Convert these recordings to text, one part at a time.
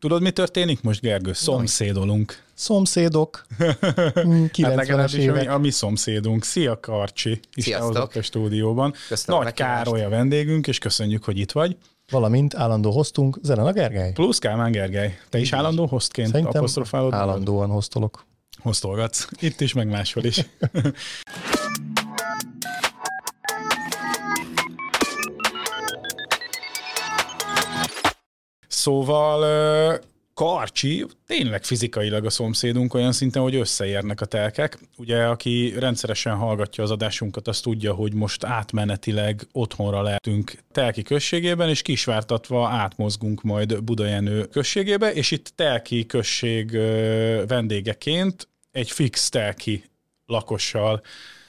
Tudod, mi történik most, Gergő? Szomszédolunk. Szomszédok. 90-es hát évek. A, a mi szomszédunk. Szia, Karcsi. Sziasztok. a stúdióban. Köszönöm Nagy Károly a vendégünk, és köszönjük, hogy itt vagy. Valamint állandó hoztunk, Zelena Gergely. Plusz Kálmán Gergely. Te is állandó hostként Szerintem apostrofálod? állandóan hoztolok. Hostolgatsz. Itt is, meg máshol is. Szóval Karcsi tényleg fizikailag a szomszédunk olyan szinten, hogy összeérnek a telkek. Ugye, aki rendszeresen hallgatja az adásunkat, az tudja, hogy most átmenetileg otthonra lehetünk Telki községében, és kisvártatva átmozgunk majd Budajenő községébe, és itt Telki község vendégeként egy fix Telki lakossal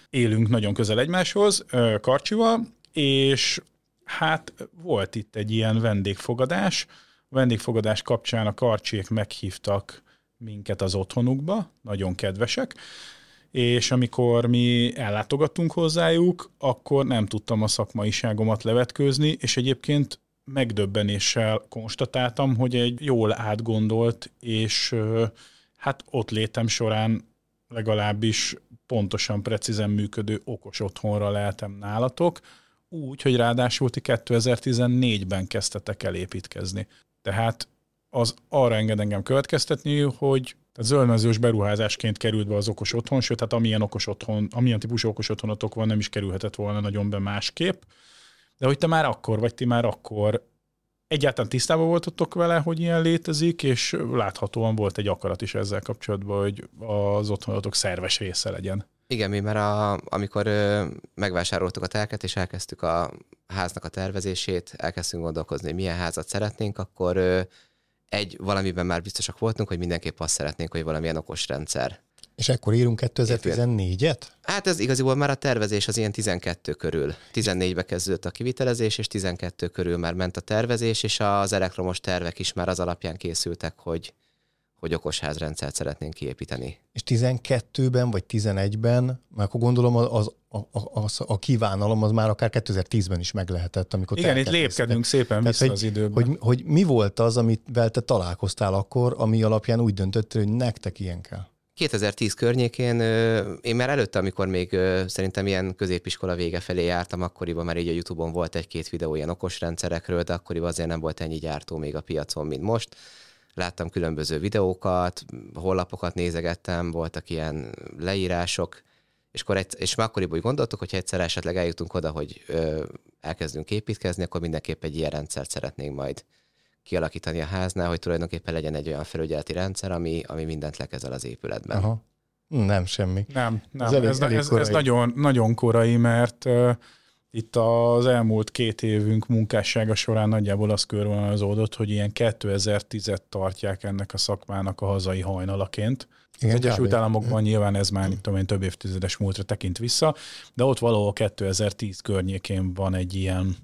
élünk nagyon közel egymáshoz, Karcsival, és hát volt itt egy ilyen vendégfogadás. A vendégfogadás kapcsán a karcsiek meghívtak minket az otthonukba, nagyon kedvesek, és amikor mi ellátogattunk hozzájuk, akkor nem tudtam a szakmaiságomat levetkőzni, és egyébként megdöbbenéssel konstatáltam, hogy egy jól átgondolt, és hát ott létem során legalábbis pontosan, precízen működő okos otthonra lehetem nálatok, úgy, hogy ráadásul ti 2014-ben kezdtetek el építkezni. Tehát az arra enged engem következtetni, hogy tehát zöldmezős beruházásként került be az okos otthon, sőt, hát amilyen okos otthon, amilyen típusú okos otthonatok van, nem is kerülhetett volna nagyon be másképp. De hogy te már akkor, vagy ti már akkor egyáltalán tisztában voltatok vele, hogy ilyen létezik, és láthatóan volt egy akarat is ezzel kapcsolatban, hogy az otthonatok szerves része legyen. Igen, mi már a, amikor ö, megvásároltuk a telket, és elkezdtük a háznak a tervezését, elkezdtünk gondolkozni, hogy milyen házat szeretnénk, akkor ö, egy valamiben már biztosak voltunk, hogy mindenképp azt szeretnénk, hogy valamilyen okos rendszer. És ekkor írunk 2014-et? Hát ez igaziból már a tervezés az ilyen 12 körül. 14-be kezdődött a kivitelezés, és 12 körül már ment a tervezés, és az elektromos tervek is már az alapján készültek, hogy, hogy okos házrendszert szeretnénk kiépíteni. És 12-ben vagy 11-ben, mert akkor gondolom az, a, a, a, a kívánalom az már akár 2010-ben is meg lehetett, amikor Igen, itt lépkedünk szépen Tehát, vissza hogy, az időben. Hogy, hogy mi volt az, amivel te találkoztál akkor, ami alapján úgy döntöttél, hogy nektek ilyen kell? 2010 környékén, én már előtte, amikor még szerintem ilyen középiskola vége felé jártam, akkoriban már így a Youtube-on volt egy-két videó ilyen okos rendszerekről, de akkoriban azért nem volt ennyi gyártó még a piacon, mint most. Láttam különböző videókat, honlapokat nézegettem, voltak ilyen leírások, és, akkor egy, és már akkoriban úgy gondoltuk, hogy ha egyszer esetleg eljutunk oda, hogy ö, elkezdünk építkezni, akkor mindenképp egy ilyen rendszert szeretnénk majd kialakítani a háznál, hogy tulajdonképpen legyen egy olyan felügyeleti rendszer, ami, ami mindent lekezel az épületben. Aha. Nem, semmi. Nem, nem. Ez elég- ez, elég ez, ez nagyon, nagyon korai, mert uh, itt az elmúlt két évünk munkássága során nagyjából az körvonalazódott, hogy ilyen 2010-et tartják ennek a szakmának a hazai hajnalaként. Igen, Az Egyesült kb. Államokban nyilván ez már, tudom én, több évtizedes múltra tekint vissza, de ott valahol 2010 környékén van egy ilyen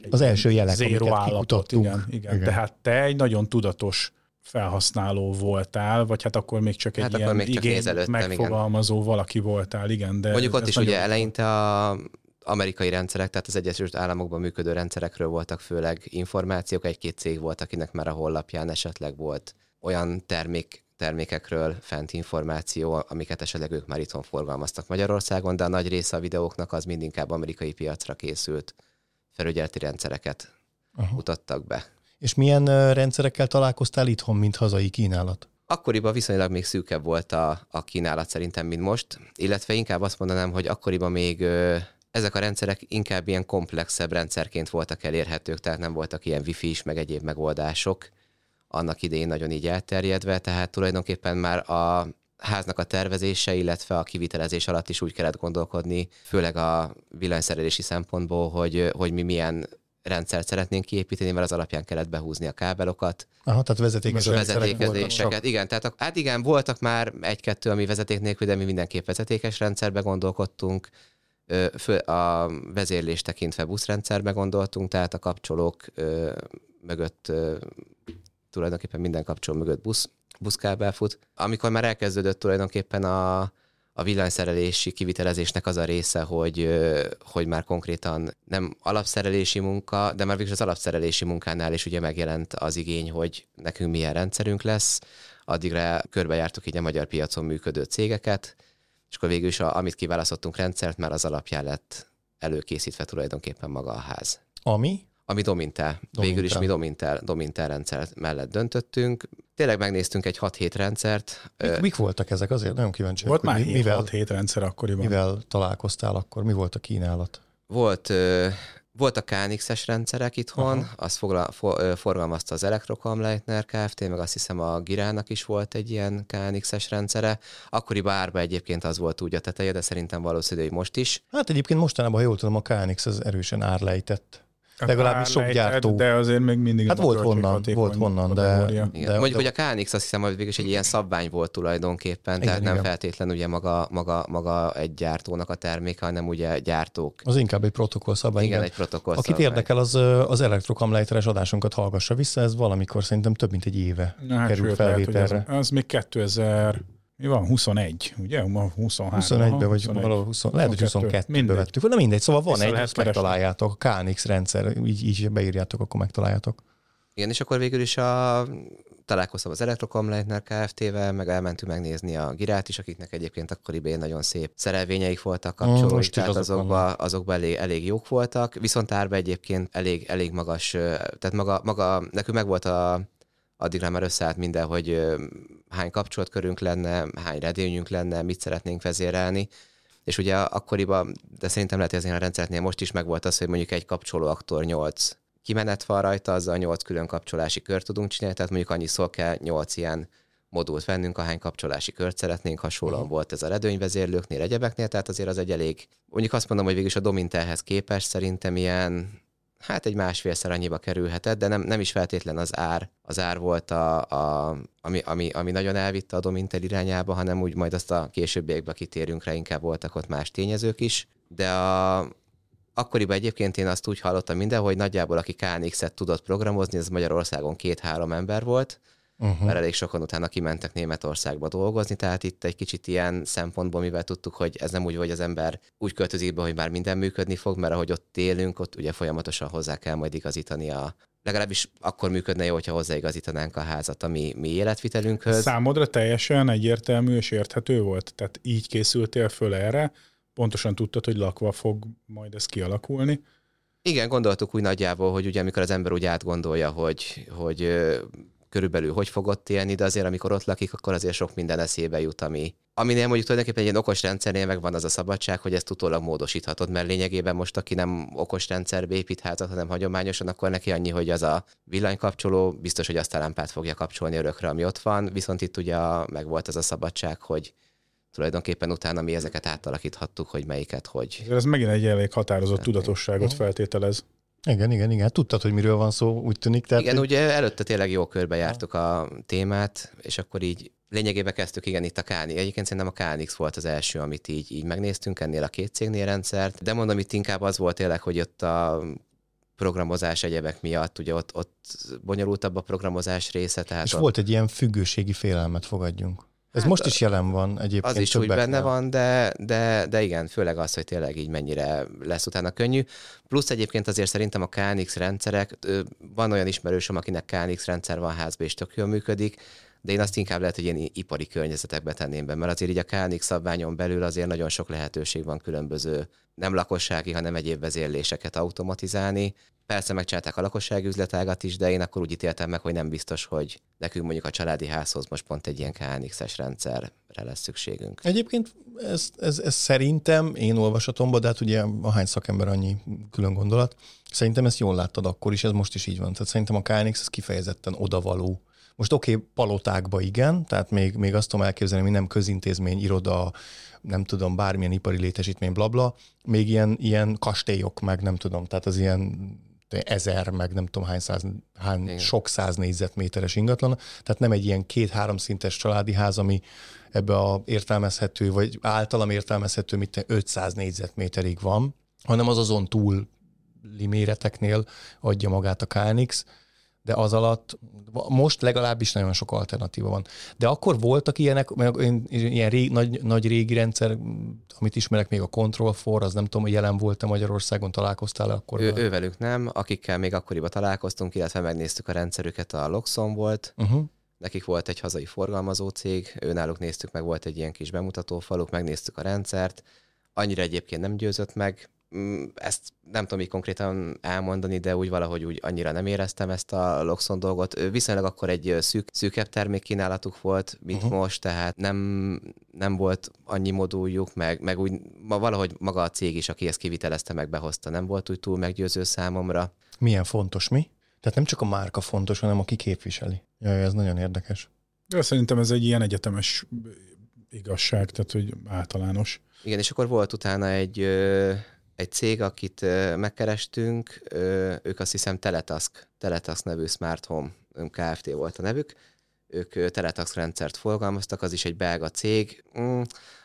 egy Az első jelek, zéró amiket állapot. Igen, igen. Igen. igen. De hát te egy nagyon tudatos felhasználó voltál, vagy hát akkor még csak egy Hát akkor ilyen még csak igény igen. megfogalmazó valaki voltál, igen. De Mondjuk ez ott is nagyon- ugye eleinte a amerikai rendszerek, tehát az Egyesült Államokban működő rendszerekről voltak főleg információk, egy-két cég volt, akinek már a honlapján esetleg volt olyan termék, termékekről fent információ, amiket esetleg ők már itthon forgalmaztak Magyarországon, de a nagy része a videóknak az mind inkább amerikai piacra készült felügyeleti rendszereket Aha. mutattak be. És milyen ö, rendszerekkel találkoztál itthon, mint hazai kínálat? Akkoriban viszonylag még szűkebb volt a, a kínálat szerintem, mint most, illetve inkább azt mondanám, hogy akkoriban még ö, ezek a rendszerek inkább ilyen komplexebb rendszerként voltak elérhetők, tehát nem voltak ilyen wifi is, meg egyéb megoldások annak idején nagyon így elterjedve, tehát tulajdonképpen már a háznak a tervezése, illetve a kivitelezés alatt is úgy kellett gondolkodni, főleg a villanyszerelési szempontból, hogy, hogy mi milyen rendszert szeretnénk kiépíteni, mert az alapján kellett behúzni a kábelokat, Aha, tehát vezetékes vezetékezéseket. Igen, tehát hát igen, voltak már egy-kettő, ami vezeték nélkül, de mi mindenképp vezetékes rendszerbe gondolkodtunk. Fő, a vezérlés tekintve buszrendszerbe gondoltunk, tehát a kapcsolók mögött tulajdonképpen minden kapcsoló mögött busz, buszkábel fut. Amikor már elkezdődött tulajdonképpen a, a villanyszerelési kivitelezésnek az a része, hogy, hogy már konkrétan nem alapszerelési munka, de már végül az alapszerelési munkánál is ugye megjelent az igény, hogy nekünk milyen rendszerünk lesz. Addigra körbejártuk így a magyar piacon működő cégeket, és akkor végül is, a, amit kiválasztottunk rendszert, már az alapján lett előkészítve tulajdonképpen maga a ház. Ami? Ami Domintel. Domintel. Végül is mi Domintel, Domintel rendszer mellett döntöttünk. Tényleg megnéztünk egy 6-7 rendszert. Mik, mik voltak ezek? Azért nagyon kíváncsi. Volt már mivel, 6-7 rendszer akkoriban. Mivel találkoztál akkor? Mi volt a kínálat? Volt volt a KNX-es rendszerek itthon, Aha. azt foglal, for, forgalmazta az Elektrokamleitner Kft., meg azt hiszem a Girának is volt egy ilyen KNX-es rendszere. Akkori bárba egyébként az volt úgy a teteje, de szerintem valószínű, hogy most is. Hát egyébként mostanában, ha jól tudom, a KNX az erősen árlejtett. Legalábbis sok gyártó. De azért még mindig Hát volt honnan, volt honnan, de, de, de... Mondjuk, hogy a KNX azt hiszem, hogy végül egy ilyen szabvány volt tulajdonképpen, igen, tehát igen. nem feltétlenül ugye maga, maga, maga egy gyártónak a terméke, hanem ugye gyártók. Az inkább egy protokoll szabvány. Igen, igen. egy protokoll Akit szabvány. érdekel, az az elektrokamlejteres adásunkat hallgassa vissza, ez valamikor szerintem több mint egy éve Na, hát kerül felvételre. Lehet, az, az még 2000 mi van? 21, ugye? 23. 21-ben vagy 21. valahol 20, lehet, hogy 22-ben vettük. Na mindegy, szóval van Vissza egy, ezt megtaláljátok, a KNX rendszer, így, így beírjátok, akkor megtaláljátok. Igen, és akkor végül is a, találkoztam az Electrocom Kft-vel, meg elmentünk megnézni a Girát is, akiknek egyébként akkoriban nagyon szép szerelvényeik voltak kapcsolói, tehát azok azokban azokba elég, elég jók voltak, viszont árba egyébként elég, elég magas, tehát maga, maga nekünk meg volt a, addigra már összeállt minden, hogy hány kapcsolatkörünk lenne, hány redőnyünk lenne, mit szeretnénk vezérelni, és ugye akkoriban, de szerintem lehet, hogy a rendszernél most is megvolt az, hogy mondjuk egy kapcsolóaktor 8 kimenet van rajta, azzal 8 külön kapcsolási kört tudunk csinálni, tehát mondjuk annyi szól kell 8 ilyen modult vennünk, ahány kapcsolási kört szeretnénk, hasonlóan uh-huh. volt ez a redőnyvezérlőknél, egyebeknél, tehát azért az egy elég, mondjuk azt mondom, hogy végül is a Domintelhez képest szerintem ilyen hát egy másfélszer annyiba kerülhetett, de nem, nem is feltétlen az ár. Az ár volt, a, a, ami, ami, ami nagyon elvitte a Domintel irányába, hanem úgy majd azt a későbbiekben kitérünk rá, inkább voltak ott más tényezők is. De a, akkoriban egyébként én azt úgy hallottam minden, hogy nagyjából aki KNX-et tudott programozni, ez Magyarországon két-három ember volt, uh-huh. mert elég sokan utána kimentek Németországba dolgozni, tehát itt egy kicsit ilyen szempontból, mivel tudtuk, hogy ez nem úgy, hogy az ember úgy költözik be, hogy már minden működni fog, mert ahogy ott élünk, ott ugye folyamatosan hozzá kell majd igazítani a legalábbis akkor működne jó, hogyha hozzáigazítanánk a házat a mi, mi életvitelünkhöz. Számodra teljesen egyértelmű és érthető volt? Tehát így készültél föl erre? Pontosan tudtad, hogy lakva fog majd ez kialakulni? Igen, gondoltuk úgy nagyjából, hogy ugye amikor az ember úgy átgondolja, hogy, hogy körülbelül hogy fog ott élni, de azért amikor ott lakik, akkor azért sok minden eszébe jut, ami, aminél mondjuk tulajdonképpen egy ilyen okos rendszernél megvan az a szabadság, hogy ezt utólag módosíthatod, mert lényegében most, aki nem okos rendszerbe épít házat, hanem hagyományosan, akkor neki annyi, hogy az a villanykapcsoló biztos, hogy azt a lámpát fogja kapcsolni örökre, ami ott van, viszont itt ugye meg volt az a szabadság, hogy tulajdonképpen utána mi ezeket átalakíthattuk, hogy melyiket, hogy. Ez megint egy elég határozott tudatosságot feltételez. Igen, igen, igen. Tudtad, hogy miről van szó, úgy tűnik. Tehát, igen, ugye előtte tényleg jó körbe jártuk a témát, és akkor így lényegében kezdtük, igen, itt a KNX. Egyébként szerintem a KNX volt az első, amit így, így megnéztünk ennél a két cégnél rendszert, de mondom, itt inkább az volt tényleg, hogy ott a programozás egyebek miatt, ugye ott, ott bonyolultabb a programozás része. Tehát és ott... volt egy ilyen függőségi félelmet, fogadjunk. Ez hát most is jelen van egyébként. Az is úgy benne van, de, de, de igen, főleg az, hogy tényleg így mennyire lesz utána könnyű. Plusz egyébként azért szerintem a KNX rendszerek, van olyan ismerősöm, akinek KNX rendszer van házba és tök jól működik, de én azt inkább lehet, hogy ilyen ipari környezetekbe tenném be, mert azért így a KNX szabványon belül azért nagyon sok lehetőség van különböző nem lakossági, hanem egyéb vezérléseket automatizálni. Persze megcsinálták a lakossági üzletágat is, de én akkor úgy ítéltem meg, hogy nem biztos, hogy nekünk mondjuk a családi házhoz most pont egy ilyen KNX-es rendszerre lesz szükségünk. Egyébként ez, ez, ez szerintem, én olvasatomban, de hát ugye ahány szakember annyi külön gondolat, szerintem ezt jól láttad akkor is, ez most is így van. Tehát szerintem a KNX ez kifejezetten odavaló most oké, okay, palotákba igen, tehát még, még azt tudom elképzelni, hogy nem közintézmény, iroda, nem tudom, bármilyen ipari létesítmény, blabla, még ilyen, ilyen kastélyok, meg nem tudom, tehát az ilyen ezer, meg nem tudom hány, száz, hány sok száz négyzetméteres ingatlan, tehát nem egy ilyen két-három szintes családi ház, ami ebbe a értelmezhető, vagy általam értelmezhető, mint 500 négyzetméterig van, hanem az azon túl méreteknél adja magát a KNX, de az alatt most legalábbis nagyon sok alternatíva van. De akkor voltak ilyenek, meg ilyen rég, nagy, nagy régi rendszer, amit ismerek még a Control for, az nem tudom, hogy jelen volt-e Magyarországon, találkoztál -e akkor? Ő, ővelük nem, akikkel még akkoriban találkoztunk, illetve megnéztük a rendszerüket, a Loxon volt, uh-huh. nekik volt egy hazai forgalmazó cég, őnáluk néztük meg, volt egy ilyen kis bemutató faluk, megnéztük a rendszert, annyira egyébként nem győzött meg, ezt nem tudom így konkrétan elmondani, de úgy valahogy úgy annyira nem éreztem ezt a Loxon dolgot. Viszonylag akkor egy szűk, szűkebb termékkínálatuk volt, mint uh-huh. most, tehát nem, nem volt annyi moduljuk, meg, meg úgy ma valahogy maga a cég is, aki ezt kivitelezte, meg behozta, nem volt úgy túl meggyőző számomra. Milyen fontos mi? Tehát nem csak a márka fontos, hanem aki képviseli. Jaj, ez nagyon érdekes. Ja, szerintem ez egy ilyen egyetemes igazság, tehát hogy általános. Igen, és akkor volt utána egy egy cég, akit megkerestünk, ők azt hiszem Teletask, Teletask nevű Smart Home Kft. volt a nevük, ők Teletask rendszert forgalmaztak, az is egy belga cég. Mm,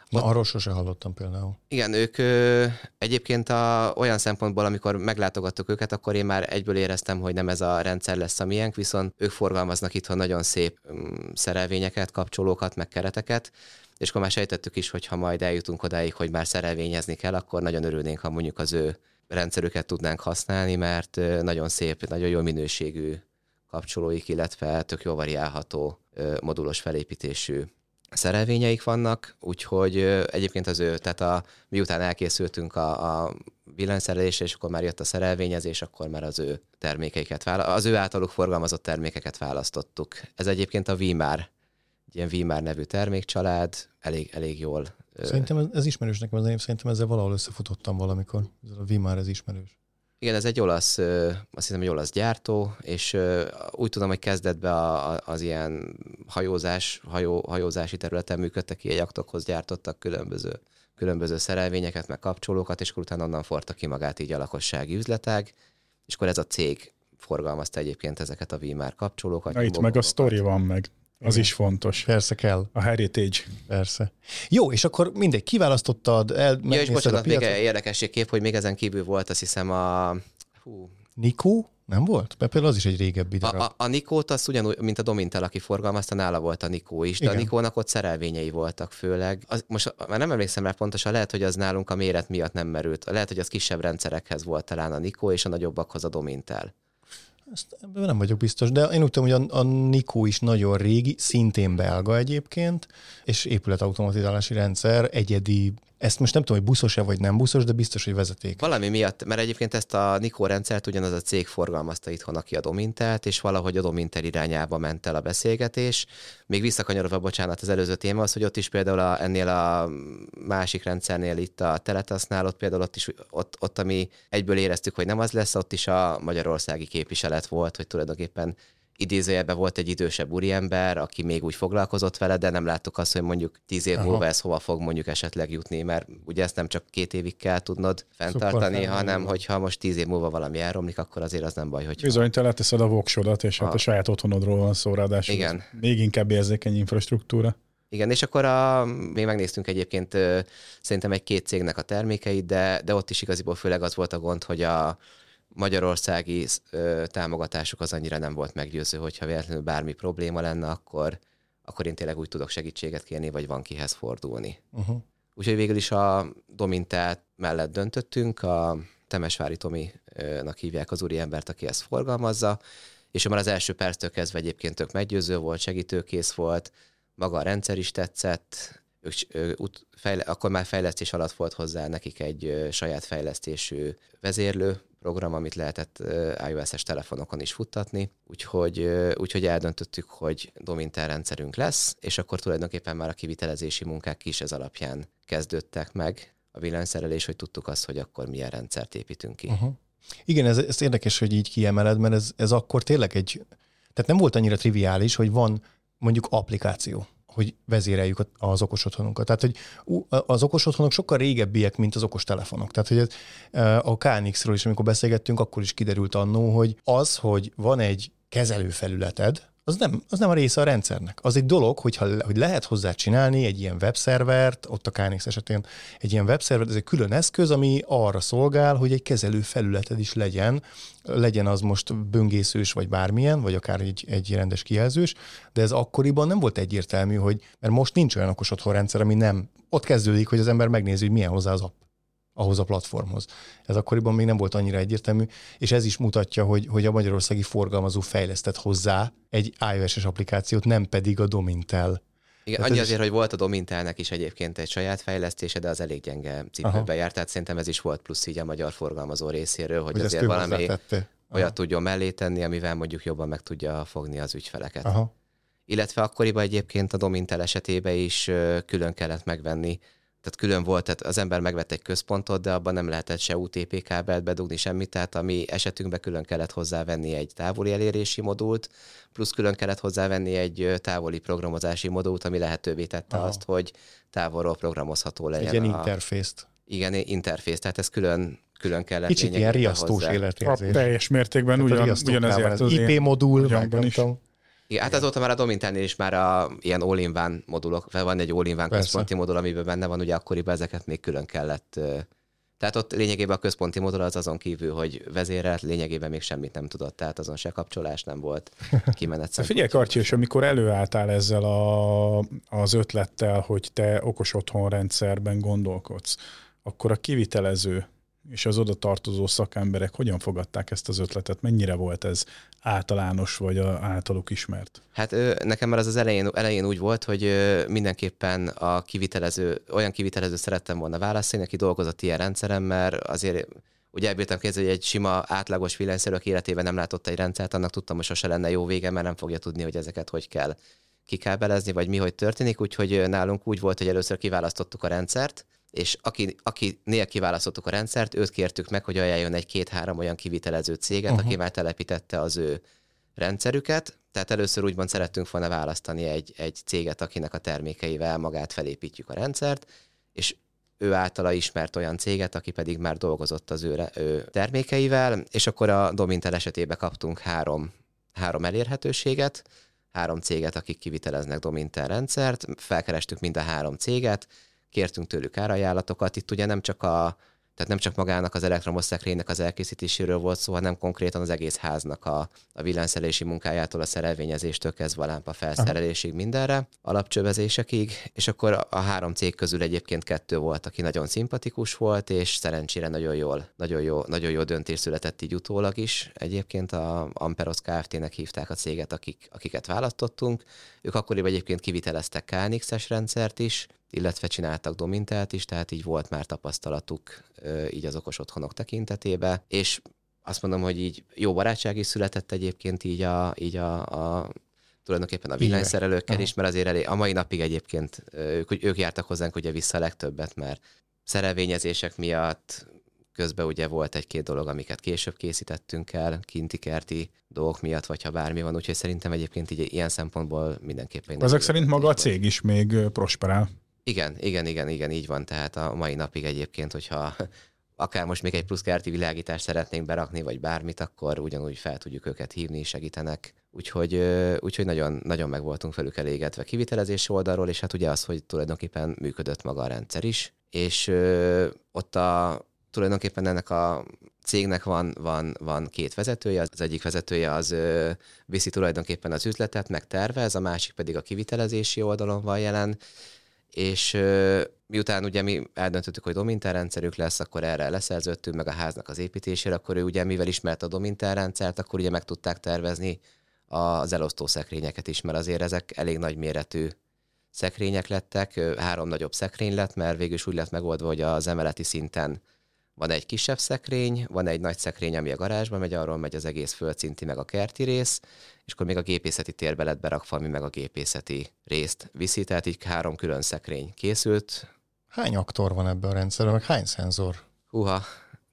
Na, arról sose hallottam például. Igen, ők ö, egyébként a, olyan szempontból, amikor meglátogattuk őket, akkor én már egyből éreztem, hogy nem ez a rendszer lesz a miénk, viszont ők forgalmaznak itthon nagyon szép um, szerelvényeket, kapcsolókat, meg kereteket, és akkor már sejtettük is, hogy ha majd eljutunk odáig, hogy már szerelvényezni kell, akkor nagyon örülnénk, ha mondjuk az ő rendszerüket tudnánk használni, mert nagyon szép, nagyon jó minőségű kapcsolóik, illetve tök jó variálható modulos felépítésű szerelvényeik vannak, úgyhogy egyébként az ő, tehát a, miután elkészültünk a, a villanyszerelésre, és akkor már jött a szerelvényezés, akkor már az ő termékeiket, az ő általuk forgalmazott termékeket választottuk. Ez egyébként a VMAR egy ilyen Vimár nevű termékcsalád, elég, elég jól. Szerintem ez, ez ismerős nekem az én, szerintem ezzel valahol összefutottam valamikor. Ez a Vimár, ez ismerős. Igen, ez egy olasz, azt hiszem, egy olasz gyártó, és úgy tudom, hogy kezdetben az ilyen hajózás, hajó, hajózási területen működtek ki, jaktokhoz gyártottak különböző, különböző szerelvényeket, meg kapcsolókat, és akkor utána onnan forta ki magát így a lakossági üzletág, és akkor ez a cég forgalmazta egyébként ezeket a Vimár kapcsolókat. Na, itt meg a sztori van meg. Az Igen. is fontos. Persze kell. A heritage. Persze. Jó, és akkor mindegy, kiválasztottad, el, ja, és bocsánat, a még érdekességképp, hogy még ezen kívül volt, azt hiszem a... Hú. Nikó? Nem volt? Mert például az is egy régebbi darab. A, a, a Nikót az ugyanúgy, mint a Domintel, aki forgalmazta, nála volt a Nikó is, de Igen. a Nikónak ott szerelvényei voltak főleg. Az, most már nem emlékszem rá pontosan, lehet, hogy az nálunk a méret miatt nem merült. Lehet, hogy az kisebb rendszerekhez volt talán a Nikó, és a nagyobbakhoz a Domintel. Ezt ebben nem vagyok biztos, de én úgy tudom, hogy a, a Nikó is nagyon régi, szintén belga egyébként, és épületautomatizálási rendszer, egyedi ezt most nem tudom, hogy buszos-e vagy nem buszos, de biztos, hogy vezeték. Valami miatt, mert egyébként ezt a Nikó rendszert ugyanaz a cég forgalmazta itthon, aki a Domintelt, és valahogy a Domintel irányába ment el a beszélgetés. Még visszakanyarodva, bocsánat, az előző téma az, hogy ott is például a, ennél a másik rendszernél itt a Teletasnál, ott például ott is, ott, ott, ami egyből éreztük, hogy nem az lesz, ott is a magyarországi képviselet volt, hogy tulajdonképpen idézőjelben volt egy idősebb úriember, aki még úgy foglalkozott vele, de nem láttuk azt, hogy mondjuk tíz év Aha. múlva ez hova fog mondjuk esetleg jutni, mert ugye ezt nem csak két évig kell tudnod fenntartani, Szuper, hanem hogyha most tíz év múlva valami elromlik, akkor azért az nem baj, hogy... Bizony, te leteszed a voksodat, és a... hát a saját otthonodról van szó, ráadásul Igen. még inkább érzékeny infrastruktúra. Igen, és akkor a, még megnéztünk egyébként szerintem egy-két cégnek a termékeit, de, de ott is igaziból főleg az volt a gond, hogy a, magyarországi ö, támogatásuk az annyira nem volt meggyőző, hogyha véletlenül bármi probléma lenne, akkor, akkor én tényleg úgy tudok segítséget kérni, vagy van kihez fordulni. Uh-huh. Úgyhogy végül is a Domintát mellett döntöttünk, a Temesvári Tominak hívják az úri embert, aki ezt forgalmazza, és már az első perctől kezdve egyébként tök meggyőző volt, segítőkész volt, maga a rendszer is tetszett, ők, ők, fejle, akkor már fejlesztés alatt volt hozzá nekik egy saját fejlesztésű vezérlő, program, amit lehetett iOS-es telefonokon is futtatni, úgyhogy, úgyhogy eldöntöttük, hogy Domintel rendszerünk lesz, és akkor tulajdonképpen már a kivitelezési munkák is ez alapján kezdődtek meg, a villanyszerelés, hogy tudtuk azt, hogy akkor milyen rendszert építünk ki. Uh-huh. Igen, ez, ez érdekes, hogy így kiemeled, mert ez, ez akkor tényleg egy, tehát nem volt annyira triviális, hogy van mondjuk applikáció hogy vezéreljük az okos otthonunkat. Tehát, hogy az okos otthonok sokkal régebbiek, mint az okos telefonok. Tehát, hogy a KNX-ről is, amikor beszélgettünk, akkor is kiderült annó, hogy az, hogy van egy kezelőfelületed, az nem, az nem a része a rendszernek. Az egy dolog, hogyha, hogy lehet hozzá csinálni egy ilyen webszervert, ott a KNX esetén egy ilyen webszervert, ez egy külön eszköz, ami arra szolgál, hogy egy kezelő felületed is legyen, legyen az most böngészős, vagy bármilyen, vagy akár egy, egy rendes kijelzős, de ez akkoriban nem volt egyértelmű, hogy, mert most nincs olyan okos otthonrendszer, ami nem, ott kezdődik, hogy az ember megnézi, hogy milyen hozzá az app ahhoz a platformhoz. Ez akkoriban még nem volt annyira egyértelmű, és ez is mutatja, hogy, hogy a magyarországi forgalmazó fejlesztett hozzá egy iOS-es applikációt, nem pedig a Domintel. Igen, annyi azért, is... hogy volt a Domintelnek is egyébként egy saját fejlesztése, de az elég gyenge cipőbe járt, tehát szerintem ez is volt plusz így a magyar forgalmazó részéről, hogy, hogy azért valami olyat tudjon mellé tenni, amivel mondjuk jobban meg tudja fogni az ügyfeleket. Aha. Illetve akkoriban egyébként a Domintel esetében is külön kellett megvenni tehát külön volt, tehát az ember megvett egy központot, de abban nem lehetett se UTP kábelt bedugni semmit, tehát a mi esetünkben külön kellett hozzávenni egy távoli elérési modult, plusz külön kellett hozzávenni egy távoli programozási modult, ami lehetővé tette Aha. azt, hogy távolról programozható legyen. Egy ilyen a... interfészt. Igen, interfész, tehát ez külön külön kellett Kicsit ilyen riasztós életérzés. A teljes mértékben ugyan, ugyanezért az IP modul, meg nem tudom. Igen, hát azóta már a Domintánnél is már a ilyen all-in-one modulok, fel van egy all-in-one központi modul, amiben benne van, ugye akkoriban ezeket még külön kellett tehát ott lényegében a központi modul az azon kívül, hogy vezérelt, lényegében még semmit nem tudott, tehát azon se kapcsolás nem volt kimenet. Figyelj, Karcsi, és amikor előálltál ezzel a, az ötlettel, hogy te okos otthon rendszerben gondolkodsz, akkor a kivitelező és az oda tartozó szakemberek hogyan fogadták ezt az ötletet? Mennyire volt ez általános, vagy a, általuk ismert? Hát nekem már az az elején, elején úgy volt, hogy mindenképpen a kivitelező, olyan kivitelező szerettem volna válaszolni, aki dolgozott ilyen rendszeren, mert azért ugye elbírtam képzelni, hogy egy sima, átlagos villanyszerű, életében nem látott egy rendszert, annak tudtam, hogy sose lenne jó vége, mert nem fogja tudni, hogy ezeket hogy kell kikábelezni, vagy mi hogy történik, úgyhogy nálunk úgy volt, hogy először kiválasztottuk a rendszert, és aki, akinél kiválasztottuk a rendszert, őt kértük meg, hogy ajánljon egy két-három olyan kivitelező céget, uh-huh. aki már telepítette az ő rendszerüket. Tehát először úgymond szerettünk volna választani egy, egy céget, akinek a termékeivel magát felépítjük a rendszert, és ő általa ismert olyan céget, aki pedig már dolgozott az ő, ő termékeivel, és akkor a Domintel esetében kaptunk három, három elérhetőséget, három céget, akik kiviteleznek Domintel rendszert, felkerestük mind a három céget, kértünk tőlük árajánlatokat. Itt ugye nem csak a tehát nem csak magának az elektromos szekrénynek az elkészítéséről volt szó, hanem konkrétan az egész háznak a, a villanyszerelési munkájától, a szerelvényezéstől kezdve a lámpa felszerelésig mindenre, alapcsövezésekig, és akkor a három cég közül egyébként kettő volt, aki nagyon szimpatikus volt, és szerencsére nagyon jól, nagyon jó, nagyon jó döntés született így utólag is. Egyébként a Amperos Kft-nek hívták a céget, akik, akiket választottunk. Ők akkoriban egyébként kiviteleztek KNX-es rendszert is, illetve csináltak Domintelt is, tehát így volt már tapasztalatuk így az okos otthonok tekintetében, és azt mondom, hogy így jó barátság is született egyébként így a, így a, a tulajdonképpen a villanyszerelőkkel is, mert azért elég, a mai napig egyébként ők, ők jártak hozzánk ugye vissza a legtöbbet, mert szerelvényezések miatt közben ugye volt egy-két dolog, amiket később készítettünk el, kinti kerti dolgok miatt, vagy ha bármi van, úgyhogy szerintem egyébként így ilyen szempontból mindenképpen... Ezek szerint maga a cég is még prosperál. Igen, igen, igen, igen, így van. Tehát a mai napig egyébként, hogyha akár most még egy plusz kerti világítást szeretnénk berakni, vagy bármit, akkor ugyanúgy fel tudjuk őket hívni, segítenek. Úgyhogy, úgyhogy nagyon, nagyon meg voltunk velük elégedve kivitelezés oldalról, és hát ugye az, hogy tulajdonképpen működött maga a rendszer is, és ott a, tulajdonképpen ennek a cégnek van, van, van két vezetője, az egyik vezetője az ö, viszi tulajdonképpen az üzletet, meg tervez, a másik pedig a kivitelezési oldalon van jelen, és miután ugye mi eldöntöttük, hogy Domintel rendszerük lesz, akkor erre leszerződtünk meg a háznak az építésére, akkor ő ugye mivel ismert a Domintel rendszert, akkor ugye meg tudták tervezni az elosztó szekrényeket is, mert azért ezek elég nagy méretű szekrények lettek, három nagyobb szekrény lett, mert végül is úgy lett megoldva, hogy az emeleti szinten van egy kisebb szekrény, van egy nagy szekrény, ami a garázsba megy, arról megy az egész földszinti meg a kerti rész, és akkor még a gépészeti térbe lett berakva, ami meg a gépészeti részt viszi, tehát így három külön szekrény készült. Hány aktor van ebben a rendszerben, meg hány szenzor? Húha,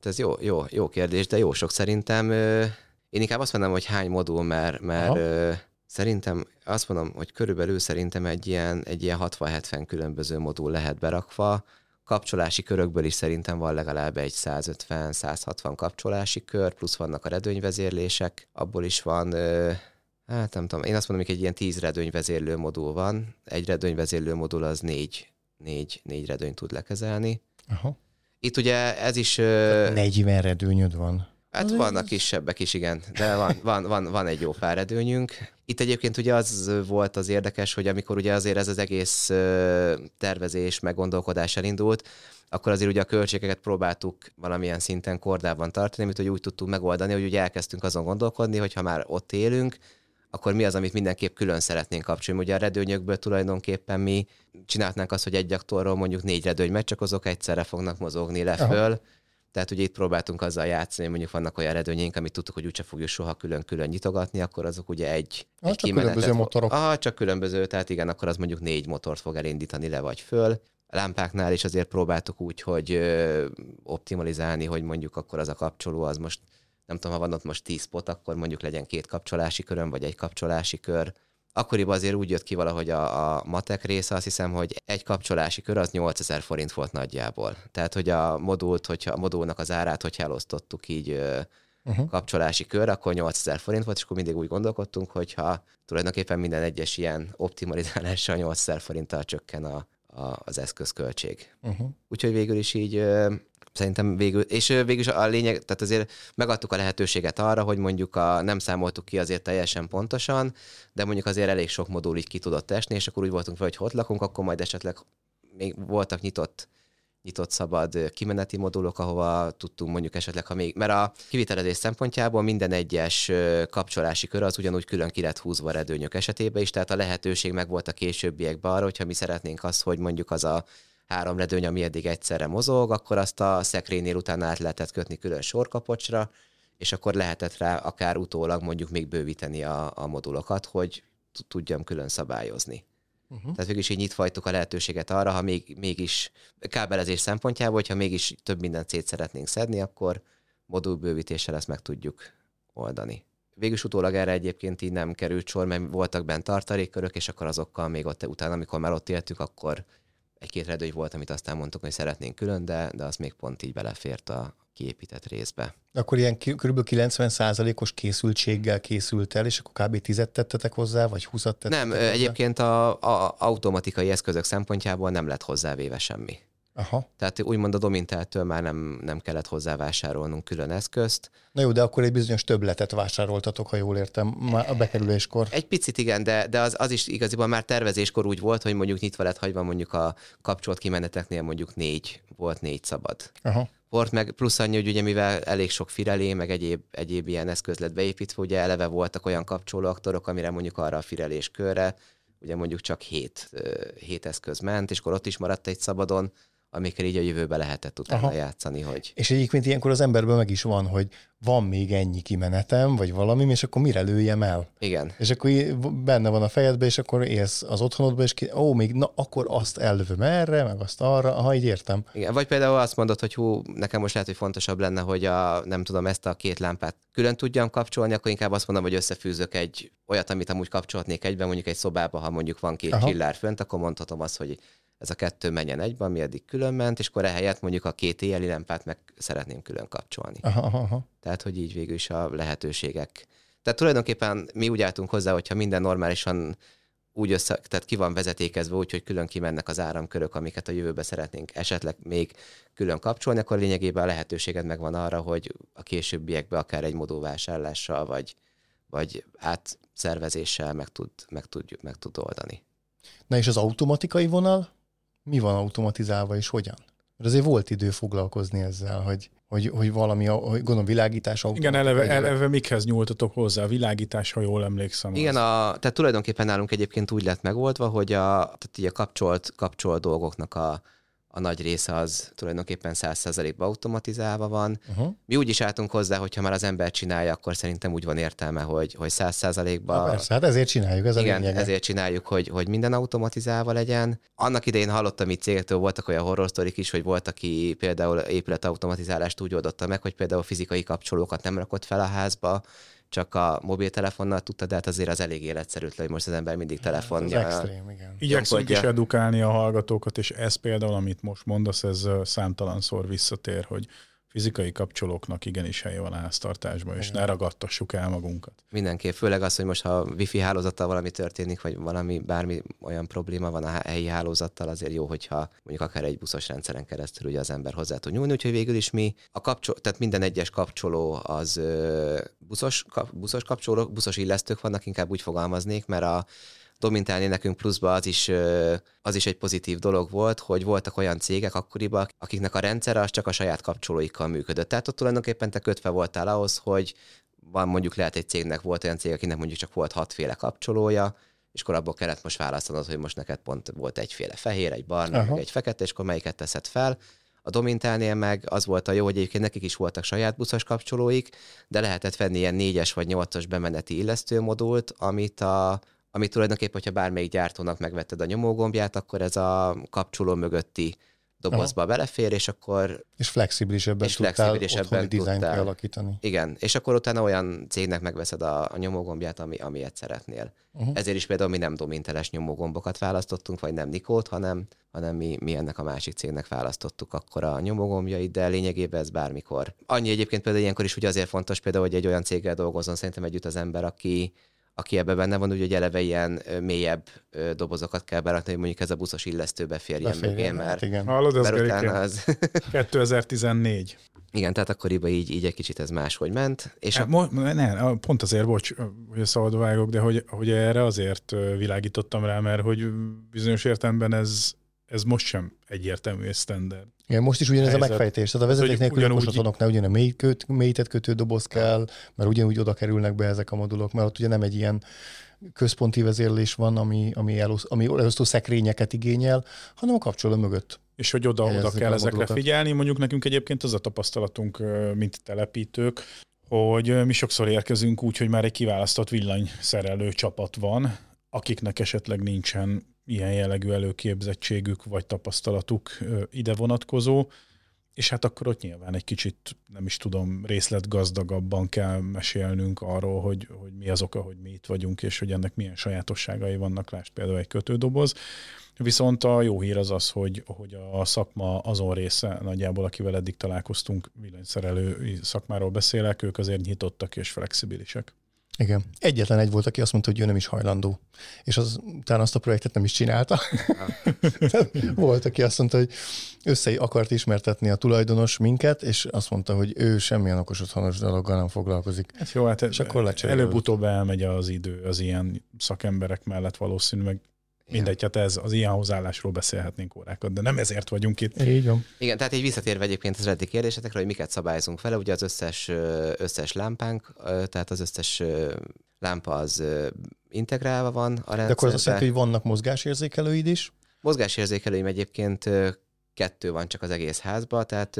ez jó, jó, jó kérdés, de jó sok szerintem. Én inkább azt mondom, hogy hány modul, mert, mert szerintem azt mondom, hogy körülbelül szerintem egy ilyen, egy ilyen 60-70 különböző modul lehet berakva, kapcsolási körökből is szerintem van legalább egy 150-160 kapcsolási kör, plusz vannak a redőnyvezérlések, abból is van Hát nem tudom, én azt mondom, hogy egy ilyen tíz redőnyvezérlő modul van. Egy redőnyvezérlő modul az négy, négy, négy redőny tud lekezelni. Aha. Itt ugye ez is... 40 redőnyöd van. Hát vannak kisebbek is, igen, de van, van, van, van egy jó pár redőnyünk. Itt egyébként ugye az volt az érdekes, hogy amikor ugye azért ez az egész tervezés, meggondolkodás elindult, akkor azért ugye a költségeket próbáltuk valamilyen szinten kordában tartani, amit úgy tudtuk megoldani, hogy ugye elkezdtünk azon gondolkodni, hogy ha már ott élünk, akkor mi az, amit mindenképp külön szeretnénk kapcsolni. Ugye a redőnyökből tulajdonképpen mi csinálhatnánk azt, hogy egy aktorról mondjuk négy redőny megy, csak azok egyszerre fognak mozogni le föl. Tehát ugye itt próbáltunk azzal játszani, mondjuk vannak olyan redőnyeink, amit tudtuk, hogy úgyse fogjuk soha külön-külön nyitogatni, akkor azok ugye egy, ah, egy csak különböző motorok. Ah, csak különböző, tehát igen, akkor az mondjuk négy motort fog elindítani le vagy föl. A lámpáknál is azért próbáltuk úgy, hogy optimalizálni, hogy mondjuk akkor az a kapcsoló az most nem tudom, ha van ott most 10 spot, akkor mondjuk legyen két kapcsolási körön, vagy egy kapcsolási kör. Akkoriban azért úgy jött ki valahogy a, a matek része, azt hiszem, hogy egy kapcsolási kör az 8000 forint volt nagyjából. Tehát, hogy a modult, hogyha a modulnak az árát, hogyha elosztottuk így uh-huh. kapcsolási kör, akkor 8000 forint volt, és akkor mindig úgy gondolkodtunk, hogyha tulajdonképpen minden egyes ilyen optimalizálással 8000 forinttal csökken a, a, az eszközköltség. Uh-huh. Úgyhogy végül is így szerintem végül, és végül is a lényeg, tehát azért megadtuk a lehetőséget arra, hogy mondjuk a, nem számoltuk ki azért teljesen pontosan, de mondjuk azért elég sok modul így ki tudott esni, és akkor úgy voltunk fel, hogy ott lakunk, akkor majd esetleg még voltak nyitott nyitott szabad kimeneti modulok, ahova tudtunk mondjuk esetleg, ha még, mert a kivitelezés szempontjából minden egyes kapcsolási kör az ugyanúgy külön ki lett húzva redőnyök esetében is, tehát a lehetőség meg volt a későbbiekben arra, hogyha mi szeretnénk azt, hogy mondjuk az a három redőny, ami eddig egyszerre mozog, akkor azt a szekrénynél utána át lehetett kötni külön sorkapocsra, és akkor lehetett rá akár utólag mondjuk még bővíteni a, a modulokat, hogy tudjam külön szabályozni. Uh-huh. Tehát végül is így nyitva a lehetőséget arra, ha még, mégis kábelezés szempontjából, hogyha mégis több mindent szét szeretnénk szedni, akkor modulbővítéssel ezt meg tudjuk oldani. Végülis utólag erre egyébként így nem került sor, mert voltak bent tartalékkörök, és akkor azokkal még ott utána, amikor már ott éltük, akkor egy-két redőny volt, amit aztán mondtuk, hogy szeretnénk külön, de, de az még pont így belefért a kiépített részbe. Akkor ilyen kb. 90%-os készültséggel készült el, és akkor kb. 10 tettetek hozzá, vagy 20 tettetek Nem, hozzá? egyébként a, a automatikai eszközök szempontjából nem lett hozzávéve semmi. Aha. Tehát úgymond a Dominteltől már nem, nem kellett hozzá vásárolnunk külön eszközt. Na jó, de akkor egy bizonyos többletet vásároltatok, ha jól értem, a bekerüléskor. Egy picit igen, de, de az, az is igaziból már tervezéskor úgy volt, hogy mondjuk nyitva lett hagyva mondjuk a kapcsolt kimeneteknél mondjuk négy, volt négy szabad. Aha. Volt meg plusz annyi, hogy ugye mivel elég sok firelé, meg egyéb, egyéb ilyen eszköz lett beépítve, ugye eleve voltak olyan kapcsolóaktorok, amire mondjuk arra a firelés körre, ugye mondjuk csak hét, hét eszköz ment, és akkor ott is maradt egy szabadon, amikkel így a jövőbe lehetett utána Aha. játszani. Hogy... És egyébként ilyenkor az emberben meg is van, hogy van még ennyi kimenetem, vagy valami, és akkor mire lőjem el? Igen. És akkor benne van a fejedben, és akkor élsz az otthonodban, és ki, ó, még na, akkor azt ellövöm erre, meg azt arra, ha így értem. Igen, vagy például azt mondod, hogy hú, nekem most lehet, hogy fontosabb lenne, hogy a, nem tudom, ezt a két lámpát külön tudjam kapcsolni, akkor inkább azt mondom, hogy összefűzök egy olyat, amit amúgy kapcsolhatnék egyben, mondjuk egy szobába, ha mondjuk van két Aha. csillár fönt, akkor mondhatom azt, hogy ez a kettő menjen egyben, ami eddig külön ment, és akkor ehelyett mondjuk a két éjjeli lámpát meg szeretném külön kapcsolni. Aha, aha. Tehát, hogy így végül is a lehetőségek. Tehát tulajdonképpen mi úgy álltunk hozzá, hogyha minden normálisan úgy össze, tehát ki van vezetékezve úgy, hogy külön kimennek az áramkörök, amiket a jövőbe szeretnénk esetleg még külön kapcsolni, akkor lényegében a lehetőséged megvan arra, hogy a későbbiekben akár egy modulvásárlással, vagy, vagy átszervezéssel meg tud, meg, tud, meg tud oldani. Na és az automatikai vonal? Mi van automatizálva és hogyan? Mert azért volt idő foglalkozni ezzel, hogy, hogy, hogy valami, hogy gondolom világítás autó. Igen, eleve, eleve mikhez nyúltatok hozzá? A világítás, ha jól emlékszem. Igen, a, tehát tulajdonképpen nálunk egyébként úgy lett megoldva, hogy a, tehát így a kapcsolt, kapcsolt dolgoknak a, a nagy része az tulajdonképpen 100%-ban automatizálva van. Uh-huh. Mi úgy is álltunk hozzá, hogyha már az ember csinálja, akkor szerintem úgy van értelme, hogy, hogy 100%-ban... persze, hát ezért csináljuk, ez igen, a lényege. ezért csináljuk, hogy, hogy minden automatizálva legyen. Annak idején hallottam itt cégtől, voltak olyan horror is, hogy volt, aki például épület automatizálást úgy oldotta meg, hogy például fizikai kapcsolókat nem rakott fel a házba, csak a mobiltelefonnal tudta, de hát azért az elég életszerűtlen, hogy most az ember mindig telefonja. Ez extrém, igen. Igyekszünk is edukálni a hallgatókat, és ez például, amit most mondasz, ez számtalanszor visszatér, hogy fizikai kapcsolóknak igenis helye van a háztartásban, és ne ragadtassuk el magunkat. Mindenképp, főleg az, hogy most ha wifi hálózattal valami történik, vagy valami bármi olyan probléma van a helyi hálózattal, azért jó, hogyha mondjuk akár egy buszos rendszeren keresztül ugye az ember hozzá tud nyúlni, úgyhogy végül is mi a kapcsoló, tehát minden egyes kapcsoló az buszos, buszos kapcsolók, buszos illesztők vannak, inkább úgy fogalmaznék, mert a domintálni nekünk pluszba az is, az is egy pozitív dolog volt, hogy voltak olyan cégek akkoriban, akiknek a rendszer az csak a saját kapcsolóikkal működött. Tehát ott tulajdonképpen te kötve voltál ahhoz, hogy van mondjuk lehet egy cégnek volt olyan cég, akinek mondjuk csak volt hatféle kapcsolója, és akkor abból kellett most választanod, hogy most neked pont volt egyféle fehér, egy barna, meg egy fekete, és akkor melyiket teszed fel. A Domintálnél meg az volt a jó, hogy egyébként nekik is voltak saját buszos kapcsolóik, de lehetett venni ilyen négyes vagy nyolcas bemeneti illesztőmodult, amit a ami tulajdonképpen, hogyha bármelyik gyártónak megvetted a nyomógombját, akkor ez a kapcsoló mögötti dobozba Aha. belefér, és akkor... És flexibilisebben és flexibilisebben tudtál kialakítani. Igen, és akkor utána olyan cégnek megveszed a, a nyomógombját, ami, amilyet szeretnél. Uh-huh. Ezért is például mi nem dominteles nyomógombokat választottunk, vagy nem Nikót, hanem, hanem mi, mi ennek a másik cégnek választottuk akkor a nyomógombjait, de lényegében ez bármikor. Annyi egyébként például ilyenkor is ugye azért fontos például, hogy egy olyan céggel dolgozzon szerintem együtt az ember, aki, aki ebbe benne van, hogy eleve ilyen mélyebb dobozokat kell berakni, hogy mondjuk ez a buszos illesztőbe férjen Beférjen, mögé, mert, hát igen. Hallod, mert az... 2014. Igen, tehát akkoriban így, így egy kicsit ez máshogy ment. És hát, a... ne, pont azért, bocs, hogy a szabadba vágok, de hogy, hogy erre azért világítottam rá, mert hogy bizonyos értelemben ez, ez most sem egyértelmű és standard. Igen, most is ugyanez helyzet. a megfejtés. Tehát a vezeték nélküli mosatonoknál ugyan mély köt, mélyített kötődoboz kell, mert ugyanúgy oda kerülnek be ezek a modulok, mert ott ugye nem egy ilyen központi vezérlés van, ami, ami, elosz, ami elosztó szekrényeket igényel, hanem a kapcsoló mögött. És hogy oda-oda kell ezekre figyelni. Mondjuk nekünk egyébként az a tapasztalatunk, mint telepítők, hogy mi sokszor érkezünk úgy, hogy már egy kiválasztott villanyszerelő csapat van, akiknek esetleg nincsen ilyen jellegű előképzettségük vagy tapasztalatuk ide vonatkozó, és hát akkor ott nyilván egy kicsit, nem is tudom, részletgazdagabban kell mesélnünk arról, hogy, hogy mi az oka, hogy mi itt vagyunk, és hogy ennek milyen sajátosságai vannak, lásd például egy kötődoboz. Viszont a jó hír az az, hogy, hogy a szakma azon része, nagyjából akivel eddig találkoztunk, villanyszerelő szakmáról beszélek, ők azért nyitottak és flexibilisek. Igen. Egyetlen egy volt, aki azt mondta, hogy ő nem is hajlandó. És az, utána azt a projektet nem is csinálta. volt, aki azt mondta, hogy össze akart ismertetni a tulajdonos minket, és azt mondta, hogy ő semmilyen okos otthonos dologgal nem foglalkozik. Hát jó, hát és akkor előbb-utóbb elmegy az idő az ilyen szakemberek mellett valószínűleg Mindegy, hát ez az ilyen hozzáállásról beszélhetnénk órákat, de nem ezért vagyunk itt. Így van. Igen, tehát egy visszatérve egyébként az eredeti kérdésetekre, hogy miket szabályozunk vele, ugye az összes, összes lámpánk, tehát az összes lámpa az integrálva van a rendszerbe. De akkor az azt jelenti, hogy vannak mozgásérzékelőid is? Mozgásérzékelőim egyébként kettő van csak az egész házban, tehát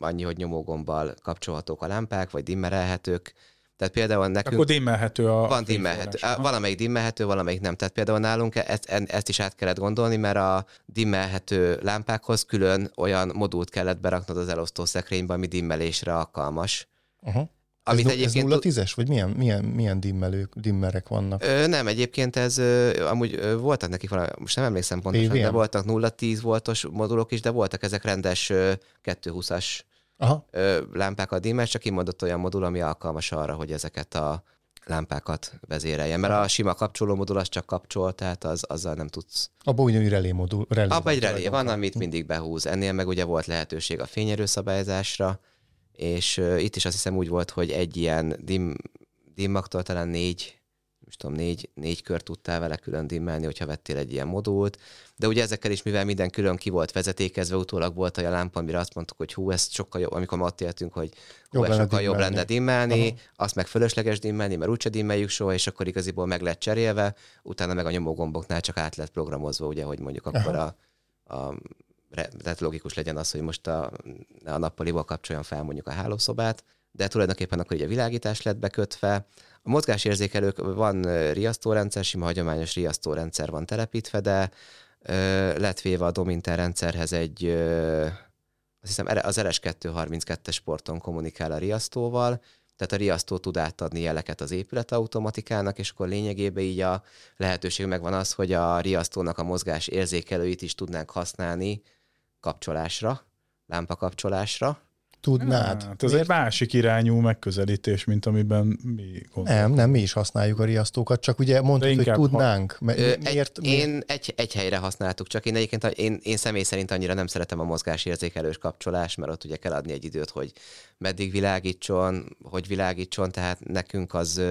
annyi, hogy nyomógombbal kapcsolhatók a lámpák, vagy dimmerelhetők, tehát például nekünk... Akkor dimmelhető a... Van dimmelhető. Valamelyik dimmelhető, valamelyik nem. Tehát például nálunk ezt, ezt is át kellett gondolni, mert a dimmelhető lámpákhoz külön olyan modult kellett beraknod az elosztó szekrénybe, ami dimmelésre alkalmas. Uh-huh. Amit ez, egyébként... ez 0 vagy milyen, milyen, milyen dimmelők, dimmerek vannak? Ö, nem, egyébként ez ö, amúgy ö, voltak nekik valami, most nem emlékszem pontosan, PVM? de voltak 0-10 voltos modulok is, de voltak ezek rendes ö, 220-as Aha. lámpákat dimmel, csak kimondott olyan modul, ami alkalmas arra, hogy ezeket a lámpákat vezérelje. Mert a sima kapcsoló modul az csak kapcsol, tehát az, azzal nem tudsz. Abban ugyanúgy relé modul. Relé Abban egy relé van, amit mindig behúz. Ennél meg ugye volt lehetőség a fényerőszabályzásra, és itt is azt hiszem úgy volt, hogy egy ilyen dim, dimmaktól talán négy most tudom, négy, négy kört tudtál vele külön dimmelni, hogyha vettél egy ilyen modult, de ugye ezekkel is, mivel minden külön ki volt vezetékezve, utólag volt olyan lámpa, amire azt mondtuk, hogy hú, ez sokkal jobb, amikor ma ott éltünk, hogy hú, jobb ez sokkal dimmelni. jobb lenne dimmelni, Aha. azt meg fölösleges dimmelni, mert úgyse dimmeljük soha, és akkor igaziból meg lett cserélve, utána meg a nyomógomboknál csak át lett programozva, ugye, hogy mondjuk akkor a, a tehát logikus legyen az, hogy most a, a nappaliból kapcsoljon fel mondjuk a hálószobát, de tulajdonképpen akkor ugye a világítás lett bekötve, a mozgásérzékelők van riasztórendszer, sima hagyományos riasztórendszer van telepítve, de ö, lett véve a Dominter rendszerhez egy, ö, azt hiszem az RS232-es porton kommunikál a riasztóval, tehát a riasztó tud átadni jeleket az épület automatikának, és akkor lényegében így a lehetőség megvan az, hogy a riasztónak a mozgás érzékelőit is tudnánk használni kapcsolásra, lámpa kapcsolásra. Tudnád. Hát, ez egy másik irányú megközelítés, mint amiben mi gondolunk. Nem, nem, mi is használjuk a riasztókat, csak ugye mondtad, hogy tudnánk. Ha... Miért, miért? Én egy, egy helyre használtuk, csak én egyébként én, én személy szerint annyira nem szeretem a mozgásérzékelős kapcsolás, mert ott ugye kell adni egy időt, hogy meddig világítson, hogy világítson, tehát nekünk az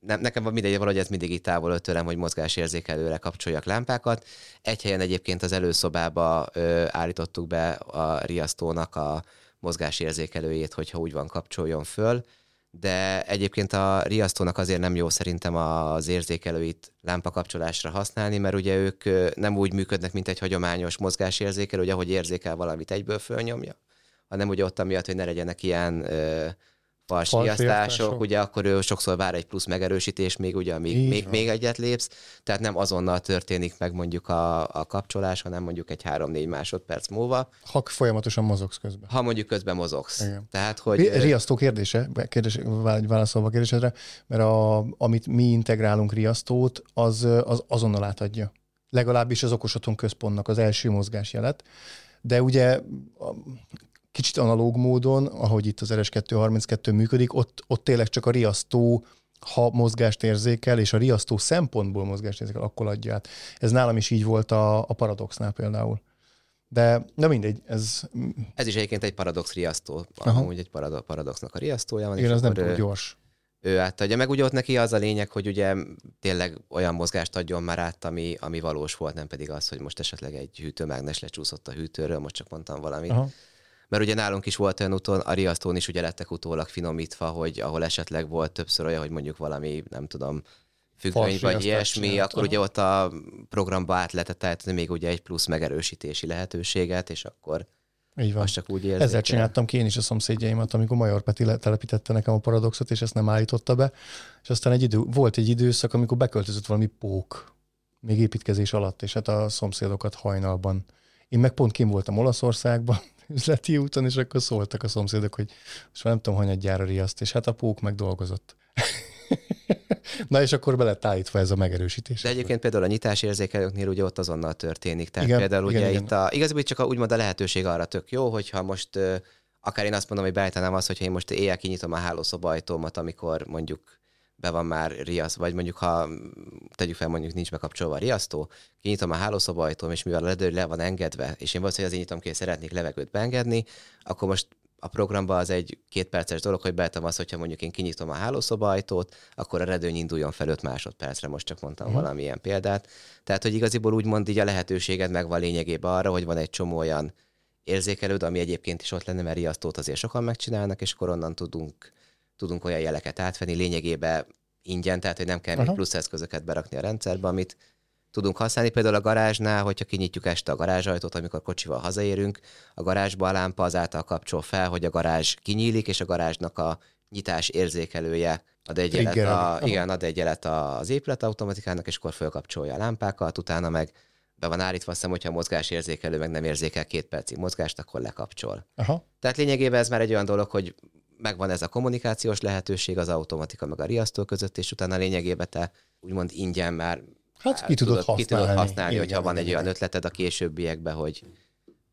nem, nekem van mindegy, valahogy ez mindig itt távol tőlem, hogy mozgásérzékelőre kapcsoljak lámpákat. Egy helyen egyébként az előszobába ö, állítottuk be a riasztónak a mozgásérzékelőjét, hogyha úgy van, kapcsoljon föl, de egyébként a riasztónak azért nem jó szerintem az érzékelőit lámpa kapcsolásra használni, mert ugye ők nem úgy működnek, mint egy hagyományos mozgásérzékelő, hogy ahogy érzékel valamit egyből fölnyomja, hanem ugye ott amiatt, hogy ne legyenek ilyen ö, fals Falsriasztások. riasztások, ugye akkor ő sokszor vár egy plusz megerősítés, még ugye, amíg Így még, van. még egyet lépsz, tehát nem azonnal történik meg mondjuk a, a kapcsolás, hanem mondjuk egy 3-4 másodperc múlva, Ha folyamatosan mozogsz közben. ha mondjuk közben mozogsz. Igen. Tehát, hogy... Ri- Riasztó kérdése, kérdés, vá- válaszolva a kérdésedre, mert a, amit mi integrálunk riasztót, az, az azonnal átadja. Legalábbis az okos otthon központnak az első mozgásjelet. De ugye kicsit analóg módon, ahogy itt az RS232 működik, ott, ott tényleg csak a riasztó ha mozgást érzékel, és a riasztó szempontból mozgást érzékel, akkor adja át. Ez nálam is így volt a, a Paradoxnál például. De, na mindegy, ez, Ez is egyébként egy paradox riasztó, Aha. amúgy egy parado- paradoxnak a riasztója van. igen, és az nem túl ő- gyors. ő átadja. Meg ugye ott neki az a lényeg, hogy ugye tényleg olyan mozgást adjon már át, ami, ami valós volt, nem pedig az, hogy most esetleg egy hűtőmágnes lecsúszott a hűtőről, most csak mondtam valamit. Aha. Mert ugye nálunk is volt olyan úton, a riasztón is ugye lettek utólag finomítva, hogy ahol esetleg volt többször olyan, hogy mondjuk valami, nem tudom, függöny vagy ilyesmi, csinált, akkor ugye ott a programba át lehetett állítani még ugye egy plusz megerősítési lehetőséget, és akkor Így van. csak úgy érzékel. Ezzel csináltam ki én is a szomszédjaimat, amikor Major Peti telepítette nekem a paradoxot, és ezt nem állította be. És aztán egy idő, volt egy időszak, amikor beköltözött valami pók, még építkezés alatt, és hát a szomszédokat hajnalban. Én meg pont kim voltam Olaszországban, üzleti úton, és akkor szóltak a szomszédok, hogy most már nem tudom, hanyadjára riaszt, és hát a pók meg dolgozott. Na és akkor be lett állítva ez a megerősítés. De egyébként például a nyitásérzékelőknél ugye ott azonnal történik. Tehát Igen, például igen, ugye igen. itt a, igazából csak a, úgymond a lehetőség arra tök jó, hogyha most akár én azt mondom, hogy beállítanám azt, hogyha én most éjjel kinyitom a hálószoba ajtómat, amikor mondjuk be van már riasz, vagy mondjuk ha mm, tegyük fel, mondjuk nincs bekapcsolva a riasztó, kinyitom a hálószoba ajtóm, és mivel a ledő le van engedve, és én valószínűleg azért nyitom ki, hogy szeretnék levegőt beengedni, akkor most a programba az egy két perces dolog, hogy beállítom azt, hogyha mondjuk én kinyitom a hálószoba ajtót, akkor a redőny induljon fel 5 másodpercre, most csak mondtam uh-huh. valamilyen példát. Tehát, hogy igaziból úgymond így a lehetőséged megvan lényegében arra, hogy van egy csomó olyan érzékelőd, ami egyébként is ott lenne, mert riasztót azért sokan megcsinálnak, és akkor onnan tudunk, tudunk olyan jeleket átvenni, lényegében ingyen, tehát hogy nem kell még plusz eszközöket berakni a rendszerbe, amit tudunk használni. Például a garázsnál, hogyha kinyitjuk este a garázsajtót, amikor kocsival hazaérünk, a garázsba a lámpa azáltal kapcsol fel, hogy a garázs kinyílik, és a garázsnak a nyitás érzékelője ad egy jelet, a, Aha. igen, ad egy jelet az épület automatikának, és akkor fölkapcsolja a lámpákat, utána meg be van állítva, azt hiszem, hogyha a mozgásérzékelő meg nem érzékel két percig mozgást, akkor lekapcsol. Aha. Tehát lényegében ez már egy olyan dolog, hogy megvan ez a kommunikációs lehetőség az automatika meg a riasztó között, és utána lényegében te úgymond ingyen már Hát ki tudod ki tudod használni. használni, Igen, hogyha van igen, egy olyan igen. ötleted a későbbiekben, hogy,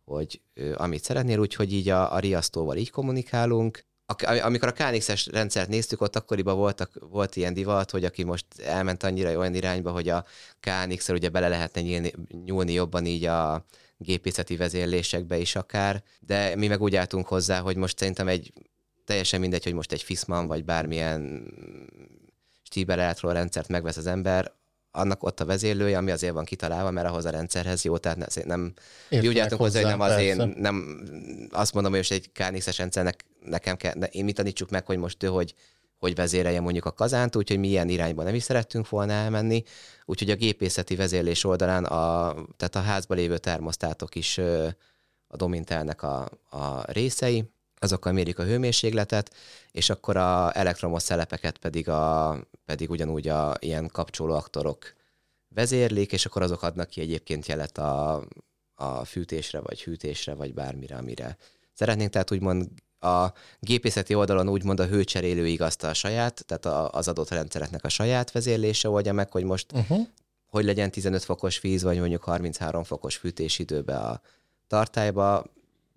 hogy ö, amit szeretnél, úgyhogy így a, a riasztóval így kommunikálunk. A, amikor a KNX-es rendszert néztük, ott akkoriban voltak, volt ilyen divat, hogy aki most elment annyira olyan irányba, hogy a KNX-el ugye bele lehetne nyílni, nyúlni jobban így a gépészeti vezérlésekbe is akár, de mi meg úgy álltunk hozzá, hogy most szerintem egy teljesen mindegy, hogy most egy Fissman vagy bármilyen Stiebel Electro rendszert megvesz az ember, annak ott a vezérlője, ami azért van kitalálva, mert ahhoz a rendszerhez jó, tehát ne- nem, mi úgy álltunk hozzá, hogy nem az én, nem azt mondom, hogy most egy KNX-es rendszernek nekem kell, ne, én mit tanítsuk meg, hogy most ő hogy, hogy vezérelje mondjuk a kazánt, úgyhogy mi ilyen irányba nem is szerettünk volna elmenni, úgyhogy a gépészeti vezérlés oldalán, a, tehát a házban lévő termosztátok is a Domintelnek a, a részei, azokkal mérik a hőmérsékletet, és akkor a elektromos szelepeket pedig, a, pedig ugyanúgy a ilyen kapcsolóaktorok vezérlik, és akkor azok adnak ki egyébként jelet a, a fűtésre, vagy hűtésre, vagy bármire, amire szeretnénk. Tehát úgymond a gépészeti oldalon úgymond a hőcserélő igazta a saját, tehát a, az adott rendszereknek a saját vezérlése oldja meg, hogy most Uh-huh. hogy legyen 15 fokos víz, vagy mondjuk 33 fokos fűtésidőbe a tartályba.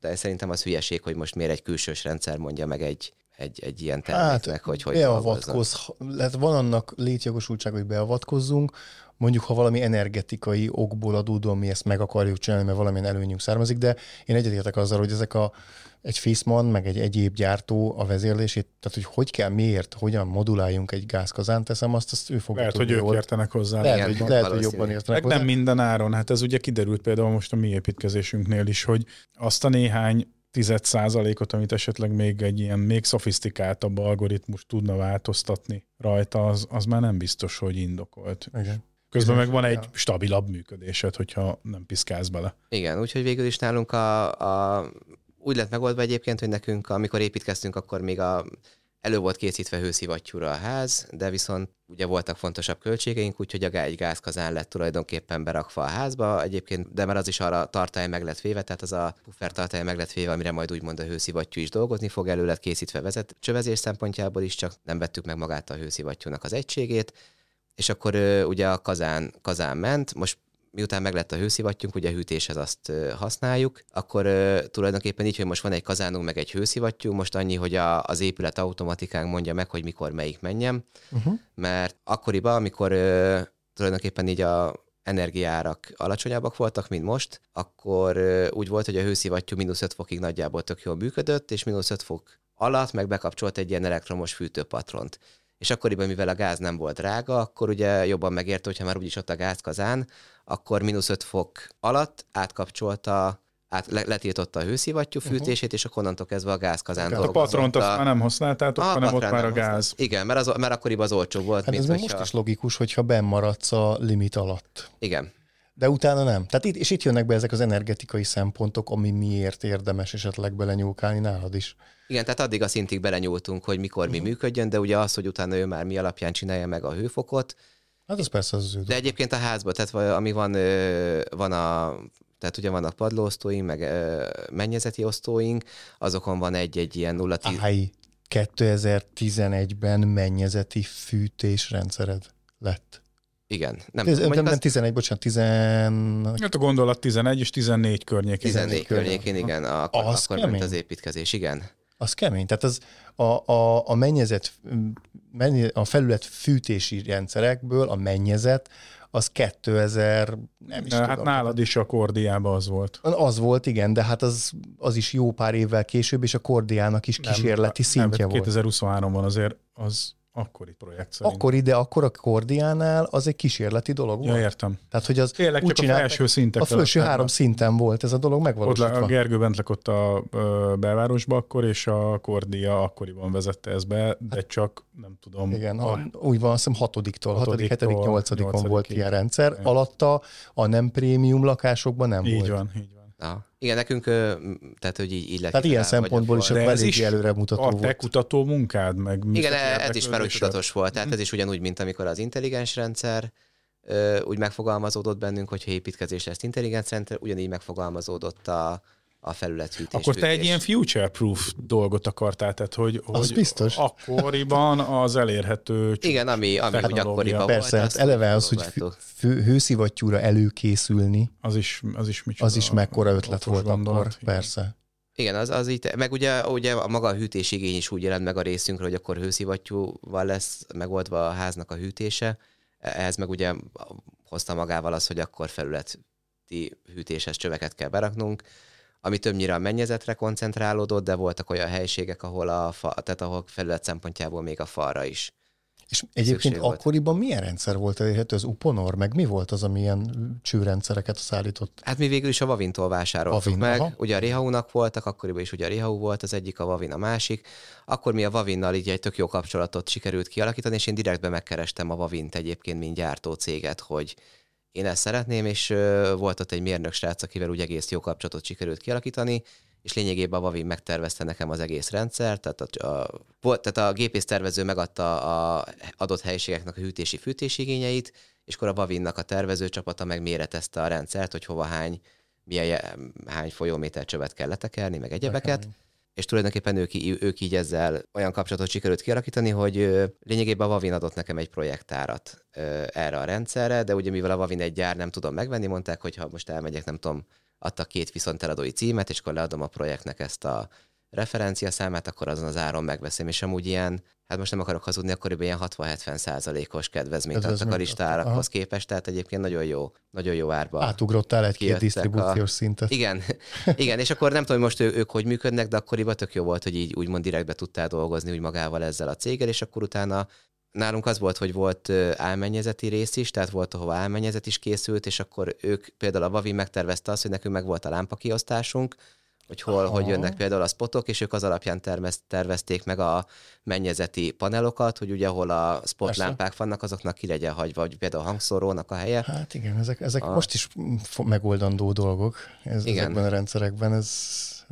De szerintem az hülyeség, hogy most miért egy külsős rendszer mondja meg egy, egy, egy ilyen terméknek, hát, hogy hogy beavatkoz, lehet van annak létjogosultság, hogy beavatkozzunk, mondjuk ha valami energetikai okból adódóan mi ezt meg akarjuk csinálni, mert valamilyen előnyünk származik, de én egyetértek azzal, hogy ezek a egy Fissman, meg egy egyéb gyártó a vezérlését, tehát hogy hogy kell, miért, hogyan moduláljunk egy gázkazánt, teszem azt, azt ő fogja Lehet, hogy ők értenek hozzá. Lehet, hogy, lehet hogy jobban értenek meg hozzá. nem minden áron, hát ez ugye kiderült például most a mi építkezésünknél is, hogy azt a néhány tized százalékot, amit esetleg még egy ilyen még szofisztikáltabb algoritmus tudna változtatni rajta, az, az már nem biztos, hogy indokolt. Igen. Közben meg van egy stabilabb működésed, hogyha nem piszkálsz bele. Igen, úgyhogy végül is nálunk a, a úgy lett megoldva egyébként, hogy nekünk, amikor építkeztünk, akkor még a, elő volt készítve hőszivattyúra a ház, de viszont ugye voltak fontosabb költségeink, úgyhogy a egy gázkazán lett tulajdonképpen berakva a házba. Egyébként, de már az is arra tartály meg lett véve, tehát az a puffer tartály meg lett véve, amire majd úgymond a hőszivattyú is dolgozni fog, elő lett készítve vezet, csövezés szempontjából is, csak nem vettük meg magát a hőszivattyúnak az egységét, és akkor ugye a kazán, kazán ment, most miután meglett a hőszivattyunk, ugye a hűtéshez azt használjuk, akkor tulajdonképpen így, hogy most van egy kazánunk, meg egy hőszivattyú, most annyi, hogy a, az épület automatikán mondja meg, hogy mikor melyik menjem, uh-huh. mert akkoriban, amikor tulajdonképpen így a energiárak alacsonyabbak voltak, mint most, akkor úgy volt, hogy a hőszivattyú mínusz 5 fokig nagyjából tök jól működött, és mínusz 5 fok alatt meg bekapcsolt egy ilyen elektromos fűtőpatront és akkoriban, mivel a gáz nem volt drága, akkor ugye jobban megérte, hogyha már úgyis ott a gázkazán, akkor mínusz 5 fok alatt átkapcsolta át, letiltotta a hőszivattyú mhm. fűtését, uh-huh. és akkor onnantól kezdve a gázkazán A patront azt már nem használtátok, a hanem ott már a gáz. Használt. Igen, mert, az, mert akkoriban az olcsó volt. Hát mint ez hogyha... most is logikus, hogyha bemaradsz a limit alatt. Igen. De utána nem. Tehát itt, és itt jönnek be ezek az energetikai szempontok, ami miért érdemes esetleg belenyúlkálni nálad is. Igen, tehát addig a szintig belenyúltunk, hogy mikor mi mhm. működjön, de ugye az, hogy utána ő már mi alapján csinálja meg a hőfokot. Hát az persze az, az De egyébként a házban, tehát ami van, van a tehát ugye vannak padlóosztóink, meg mennyezeti osztóink, azokon van egy-egy ilyen 0 Áj, 2011-ben mennyezeti fűtésrendszered lett. Igen. Nem, Tiz, nem, az... 11, bocsánat, 10... Hát a gondolat 11 és 14 környékén. 14 környékén, igen. Akkor, az akkor ment az építkezés, igen. Az kemény. Tehát az a, a, a mennyezet, a felület fűtési rendszerekből a mennyezet az 2000, nem is Hát tudom. nálad is a kordiában az volt. Az volt, igen, de hát az, az is jó pár évvel később, és a kordiának is kísérleti nem, szintje nem, volt. 2023-ban azért az Akkori projekt szerint. Akkori, de akkor a Kordiánál az egy kísérleti dolog volt. Ja, értem. Tehát, hogy az Tényleg úgy csak a felső szintek. A felső három szinten volt ez a dolog megvalósítva. Ott a Gergő bent lakott a belvárosba akkor, és a Kordia akkoriban vezette ezt be, de hát, csak nem tudom. Igen, a, úgy van, azt hiszem hatodiktól, hatodik, hetedik, nyolcadikon volt ilyen rendszer. Igen. Alatta a nem prémium lakásokban nem így volt. Így van, így van. Aha. Igen, nekünk, tehát hogy így, így Tehát ilyen szempontból is elég előre mutató a te kutató munkád, meg Igen, ez is már úgy tudatos volt, tehát ez is ugyanúgy, mint amikor az intelligens rendszer úgy megfogalmazódott bennünk, hogyha építkezés lesz intelligens rendszer, ugyanígy megfogalmazódott a, a felülethűtés. Akkor te egy ilyen future-proof dolgot akartál, tehát hogy, az hogy biztos. akkoriban az elérhető Igen, ami, ami úgy akkoriban Persze, volt. Persze, eleve az, hogy fő, hőszivattyúra előkészülni, az is, az is, az is mekkora ötlet volt gondolat, akkor, igen. persze. Igen, az, az így, meg ugye, ugye a maga a hűtésigény is úgy jelent meg a részünkről, hogy akkor hőszivattyúval lesz megoldva a háznak a hűtése. Ehhez meg ugye hozta magával az, hogy akkor felületi hűtéses csöveket kell beraknunk, ami többnyire a mennyezetre koncentrálódott, de voltak olyan helységek, ahol a fa, tehát ahol felület szempontjából még a falra is. És egyébként volt. akkoriban milyen rendszer volt elérhető? Az Uponor, meg mi volt az, ami ilyen csőrendszereket szállított? Hát mi végül is a Vavintól vásároltuk Vavin, meg. Aha. Ugye a Rihaunak voltak, akkoriban is ugye a Rihau volt az egyik, a Vavin a másik. Akkor mi a Vavinnal így egy tök jó kapcsolatot sikerült kialakítani, és én direktbe megkerestem a Vavint egyébként, mint gyártó céget, hogy én ezt szeretném, és volt ott egy mérnök srác, akivel úgy egész jó kapcsolatot sikerült kialakítani, és lényegében a Vavin megtervezte nekem az egész rendszer, tehát a, a, tehát a gépész tervező megadta a adott helyiségeknek a hűtési-fűtési igényeit, és akkor a Vavinnak a tervező csapata meg méretezte a rendszert, hogy hova hány, milyen, hány folyóméter csövet kell letekerni, meg egyebeket. Okay és tulajdonképpen ők, ők így ezzel olyan kapcsolatot sikerült kialakítani, hogy lényegében a Vavin adott nekem egy projektárat erre a rendszerre, de ugye mivel a Vavin egy gyár nem tudom megvenni, mondták, hogy ha most elmegyek, nem tudom, adtak két viszonteladói címet, és akkor leadom a projektnek ezt a referencia számát, akkor azon az áron megveszem, és amúgy ilyen, hát most nem akarok hazudni, akkoriban ilyen 60-70 százalékos kedvezményt adtak a listárakhoz képest, tehát egyébként nagyon jó, nagyon jó árba. Átugrottál egy-két disztribúciós a... szintet. Igen, igen, és akkor nem tudom, most ő, ők hogy működnek, de akkoriban tök jó volt, hogy így úgymond direktbe tudtál dolgozni úgy magával ezzel a céggel, és akkor utána nálunk az volt, hogy volt álmennyezeti rész is, tehát volt, ahova álmennyezet is készült, és akkor ők például a Vavi megtervezte azt, hogy nekünk meg volt a lámpakiosztásunk, hogy hol, Aha. hogy jönnek például a spotok, és ők az alapján tervez, tervezték meg a mennyezeti panelokat, hogy ugye ahol a spotlámpák vannak, azoknak ki legyen hagyva, vagy például a hangszorónak a helye. Hát igen, ezek, ezek a... most is megoldandó dolgok ez, igen. ezekben a rendszerekben, ez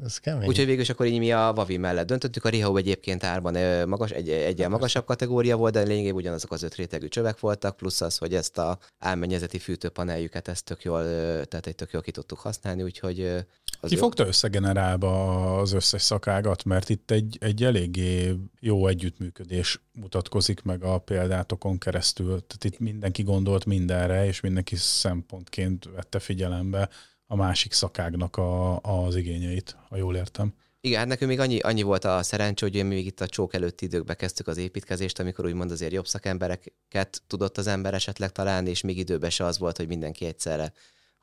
ez kemény. Úgyhogy végül is akkor így mi a Vavi mellett döntöttük. A Rihau egyébként árban magas, egy, egyen magasabb kategória volt, de lényegében ugyanazok az öt rétegű csövek voltak, plusz az, hogy ezt a álmennyezeti fűtőpaneljüket ezt tök jól, tehát egy tök jól ki tudtuk használni, úgyhogy az Ki fogta összegenerálba az összes szakágat, mert itt egy, egy eléggé jó együttműködés mutatkozik meg a példátokon keresztül. Tehát itt mindenki gondolt mindenre, és mindenki szempontként vette figyelembe a másik szakágnak a, az igényeit, ha jól értem. Igen, hát nekünk még annyi, annyi volt a szerencsé, hogy még itt a csók előtti időkben kezdtük az építkezést, amikor úgymond azért jobb szakembereket tudott az ember esetleg találni, és még időben se az volt, hogy mindenki egyszerre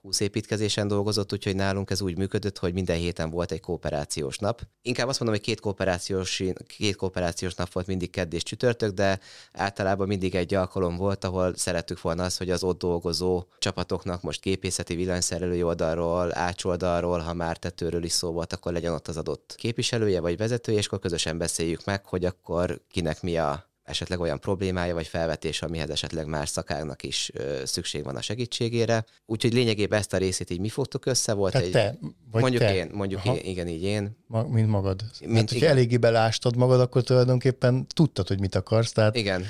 20 építkezésen dolgozott, úgyhogy nálunk ez úgy működött, hogy minden héten volt egy kooperációs nap. Inkább azt mondom, hogy két kooperációs, két kooperációs nap volt mindig kedd és csütörtök, de általában mindig egy alkalom volt, ahol szerettük volna azt, hogy az ott dolgozó csapatoknak most képészeti villanyszerelői oldalról, ácsoldalról, ha már tetőről is szó volt, akkor legyen ott az adott képviselője vagy vezetője, és akkor közösen beszéljük meg, hogy akkor kinek mi a esetleg olyan problémája vagy felvetés, amihez esetleg más szakágnak is szükség van a segítségére. Úgyhogy lényegében ezt a részét így mi fogtuk össze, volt Tehát egy... Te, vagy mondjuk te. én, mondjuk én, igen, így én. Ma, mint magad. Mint, hát, hogyha eléggé belástad magad, akkor tulajdonképpen tudtad, hogy mit akarsz. Tehát... Igen.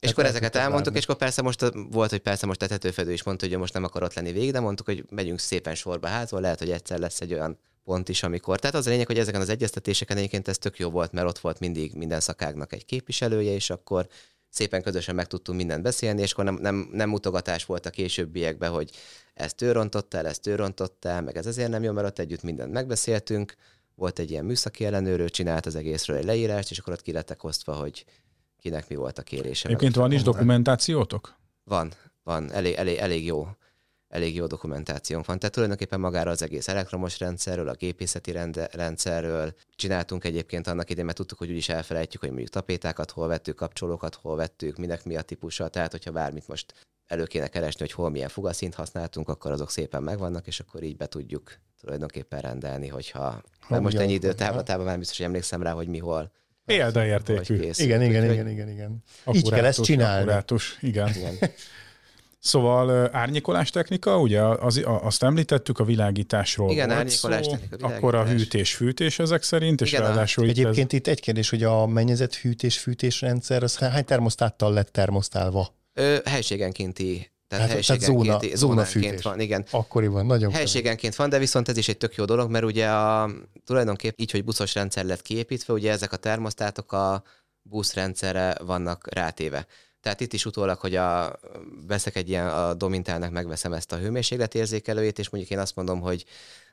És akkor ezeket elmondtuk, bármi. és akkor persze most volt, hogy persze most a tetőfedő is mondta, hogy most nem akar ott lenni végig, de mondtuk, hogy megyünk szépen sorba házba, lehet, hogy egyszer lesz egy olyan pont is, amikor. Tehát az a lényeg, hogy ezeken az egyeztetéseken egyébként ez tök jó volt, mert ott volt mindig minden szakágnak egy képviselője, és akkor szépen közösen meg tudtunk mindent beszélni, és akkor nem, nem, nem mutogatás volt a későbbiekben, hogy ezt ő rontott el, ezt ő rontott el, meg ez azért nem jó, mert ott együtt mindent megbeszéltünk. Volt egy ilyen műszaki ellenőrő, csinált az egészről egy leírást, és akkor ott ki lettek osztva, hogy kinek mi volt a kérése. Egyébként van is dokumentációtok? Van, van, elég, elég, elég jó elég jó dokumentációnk van. Tehát tulajdonképpen magára az egész elektromos rendszerről, a gépészeti rende, rendszerről csináltunk egyébként annak idején, mert tudtuk, hogy úgyis elfelejtjük, hogy mondjuk tapétákat hol vettük, kapcsolókat hol vettük, minek mi a típusa. Tehát, hogyha bármit most elő kéne keresni, hogy hol milyen fugaszint használtunk, akkor azok szépen megvannak, és akkor így be tudjuk tulajdonképpen rendelni, hogyha ha, most ennyi időtávlatában már biztos, hogy emlékszem rá, hogy mi hol. Példaértékű. Igen, igen, igen, igen, igen, igen. Így kell ezt csinálni. Akkurátus, igen. igen. Szóval árnyékolás technika, ugye az, azt említettük, a világításról Igen, volt árnyékolás szó, technika, világítás. akkor a hűtés-fűtés ezek szerint, és Igen, ráadásul Egyébként ez... itt egy kérdés, hogy a mennyezet hűtés-fűtés rendszer, az hány termosztáttal lett termosztálva? Ö, helységenkénti tehát, hát, tehát zóna, zóna fűtés. van, igen. Akkoriban, nagyon Helységenként van, de viszont ez is egy tök jó dolog, mert ugye a, tulajdonképpen így, hogy buszos rendszer lett kiépítve, ugye ezek a termosztátok a buszrendszerre vannak rátéve. Tehát itt is utólag, hogy a, veszek egy ilyen, a Domintálnak megveszem ezt a hőmérsékletérzékelőjét, és mondjuk én azt mondom, hogy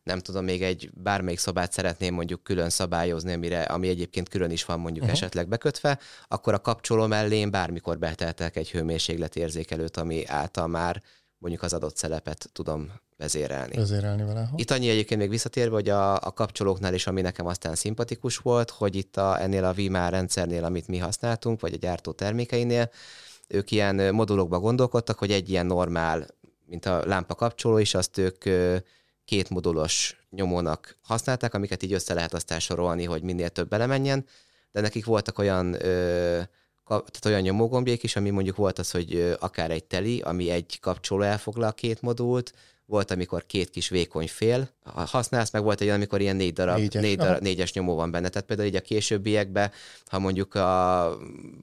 nem tudom, még egy bármelyik szobát szeretném mondjuk külön szabályozni, amire, ami egyébként külön is van mondjuk uh-huh. esetleg bekötve, akkor a kapcsoló mellé bármikor beteltek egy hőmérsékletérzékelőt, ami által már mondjuk az adott szelepet tudom vezérelni. Vezérelni vele. Ha? Itt annyi egyébként még visszatérve, hogy a, a kapcsolóknál is, ami nekem aztán szimpatikus volt, hogy itt a, ennél a VMAR rendszernél, amit mi használtunk, vagy a gyártó termékeinél, ők ilyen modulokba gondolkodtak, hogy egy ilyen normál, mint a lámpa kapcsoló is, azt ők két modulos nyomónak használták, amiket így össze lehet aztán sorolni, hogy minél több belemenjen, de nekik voltak olyan tehát olyan nyomógombjék is, ami mondjuk volt az, hogy akár egy teli, ami egy kapcsoló elfoglal két modult, volt, amikor két kis vékony fél használsz, meg volt egy amikor ilyen négy darab, négyes, négy darab, négyes nyomó van benne. Tehát például így a későbbiekben, ha mondjuk a,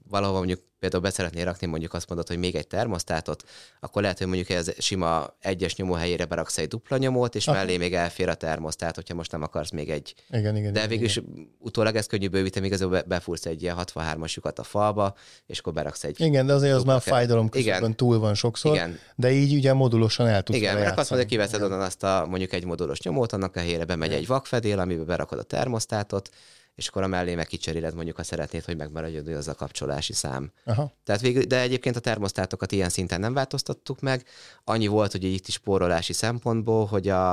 valahol mondjuk például be szeretnél rakni, mondjuk azt mondod, hogy még egy termosztátot, akkor lehet, hogy mondjuk ez sima egyes nyomó helyére beraksz egy dupla nyomót, és Aha. mellé még elfér a termosztát, hogyha most nem akarsz még egy. Igen, igen, De végül is utólag ez könnyű bővíteni, igazából befúrsz egy ilyen 63-as lyukat a falba, és akkor beraksz egy. Igen, de azért az már fájdalom igen. túl van sokszor. Igen. De így ugye modulosan el tudsz Igen, mert azt mondod, hogy kiveszed onnan azt a mondjuk egy modulos nyomót, annak a helyére bemegy egy vakfedél, amiben berakod a termosztátot, és akkor a mellé meg kicseréled mondjuk, ha szeretnéd, hogy megmaradjon az a kapcsolási szám. Aha. Tehát végül, de egyébként a termosztátokat ilyen szinten nem változtattuk meg. Annyi volt, hogy itt is spórolási szempontból, hogy a,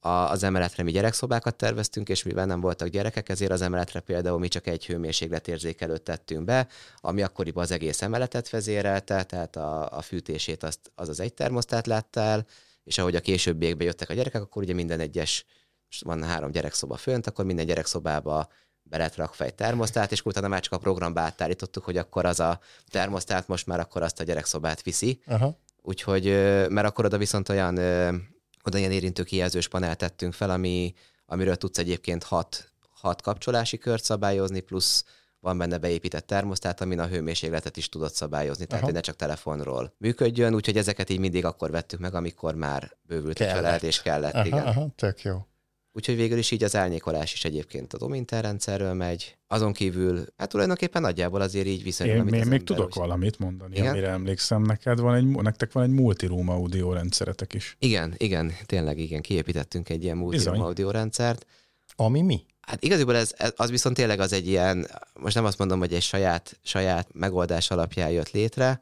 a, az emeletre mi gyerekszobákat terveztünk, és mivel nem voltak gyerekek, ezért az emeletre például mi csak egy hőmérsékletérzékelőt tettünk be, ami akkoriban az egész emeletet vezérelte, tehát a, a fűtését azt, az az egy termosztát látta el, és ahogy a későbbiekben jöttek a gyerekek, akkor ugye minden egyes, most van három gyerekszoba fönt, akkor minden gyerekszobába be lett rakva egy termosztát, és utána már csak a programba átállítottuk, hogy akkor az a termosztát most már akkor azt a gyerekszobát viszi. Aha. Úgyhogy, mert akkor oda viszont olyan, oda ilyen érintő kijelzős panelt tettünk fel, ami, amiről tudsz egyébként hat, hat kapcsolási kört szabályozni, plusz van benne beépített termosztát, amin a hőmérsékletet is tudod szabályozni, tehát Aha. hogy ne csak telefonról működjön, úgyhogy ezeket így mindig akkor vettük meg, amikor már bővült a Kellett. felelt és kellett, Aha, igen. aha, tök jó. Úgyhogy végül is így az árnyékolás is egyébként a Dominter rendszerről megy. Azon kívül, hát tulajdonképpen nagyjából azért így viszonylag, Én, amit én az még ember tudok úgy- valamit mondani, Igen? amire emlékszem. Neked van egy, nektek van egy multiroom audio rendszeretek is. Igen, igen, tényleg igen, kiépítettünk egy ilyen multiroom audio rendszert. Ami mi? Hát igazából ez, ez, az viszont tényleg az egy ilyen, most nem azt mondom, hogy egy saját, saját megoldás alapján jött létre,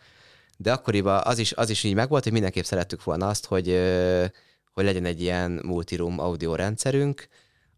de akkoriban az is, az is így megvolt, hogy mindenképp szerettük volna azt, hogy, hogy legyen egy ilyen multiroom audio rendszerünk,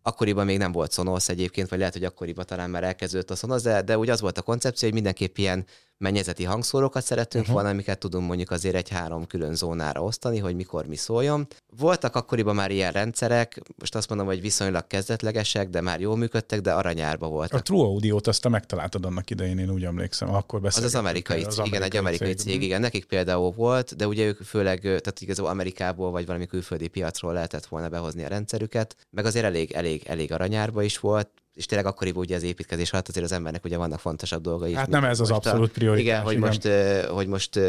Akkoriban még nem volt Sonos egyébként, vagy lehet, hogy akkoriban talán már elkezdődött a Sonos, de, de úgy az volt a koncepció, hogy mindenképp ilyen mennyezeti hangszórókat szerettünk uh-huh. volna, amiket tudunk mondjuk azért egy három külön zónára osztani, hogy mikor mi szóljon. Voltak akkoriban már ilyen rendszerek, most azt mondom, hogy viszonylag kezdetlegesek, de már jól működtek, de aranyárba A voltak. True Audio-t azt te megtaláltad annak idején, én úgy emlékszem, akkor Az az amerikai, az cég, igen, egy amerikai cég, igen, nekik például volt, de ugye ők főleg, tehát igazából Amerikából vagy valami külföldi piacról lehetett volna behozni a rendszerüket, meg azért elég, elég, elég aranyárba is volt, és tényleg akkoriban ugye az építkezés alatt azért az embernek ugye vannak fontosabb dolgai. Hát nem ez az a- abszolút prioritás, Igen, hogy igen. most, hogy most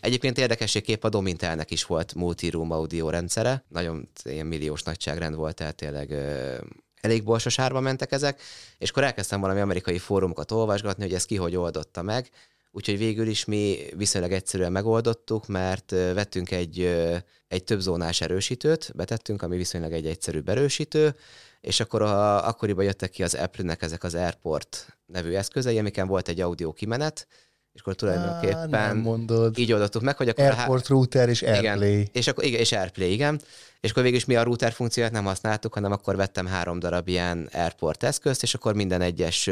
egyébként érdekességképp a Domintelnek is volt multi-room audio rendszere, nagyon ilyen milliós nagyságrend volt, tehát tényleg elég borsos árba mentek ezek, és akkor elkezdtem valami amerikai fórumokat olvasgatni, hogy ezt ki hogy oldotta meg, úgyhogy végül is mi viszonylag egyszerűen megoldottuk, mert vettünk egy, egy több zónás erősítőt, betettünk, ami viszonylag egy egyszerűbb erősítő, és akkor a, akkoriban jöttek ki az Apple-nek ezek az Airport nevű eszközei, amiken volt egy audio kimenet, és akkor Á, tulajdonképpen nem mondod. így oldottuk meg, hogy akkor a há- Airport router és Airplay. igen, és akkor igen, és Airplay, igen. És akkor végül is mi a router funkciót nem használtuk, hanem akkor vettem három darab ilyen Airport eszközt, és akkor minden egyes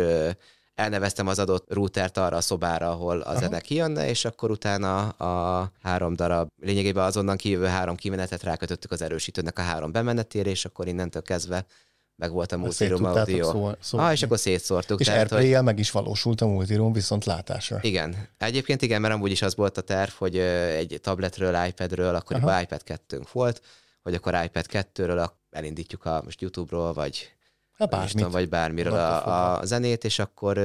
elneveztem az adott routert arra a szobára, ahol a zene kijönne, és akkor utána a három darab, lényegében azonnan kijövő három kimenetet rákötöttük az erősítőnek a három bemenetére, és akkor innentől kezdve meg volt a multiroom audio. szól- ah, és akkor szétszórtuk. És tehát, hogy- meg is valósult a multiroom viszont látásra. igen. Egyébként igen, mert amúgy is az volt a terv, hogy egy tabletről, iPadről, akkoriban Aha. iPad 2 volt, hogy akkor iPad 2-ről ak- elindítjuk a most YouTube-ról, vagy Hát bármit. tudom, vagy bármiről a, fogva. a zenét, és akkor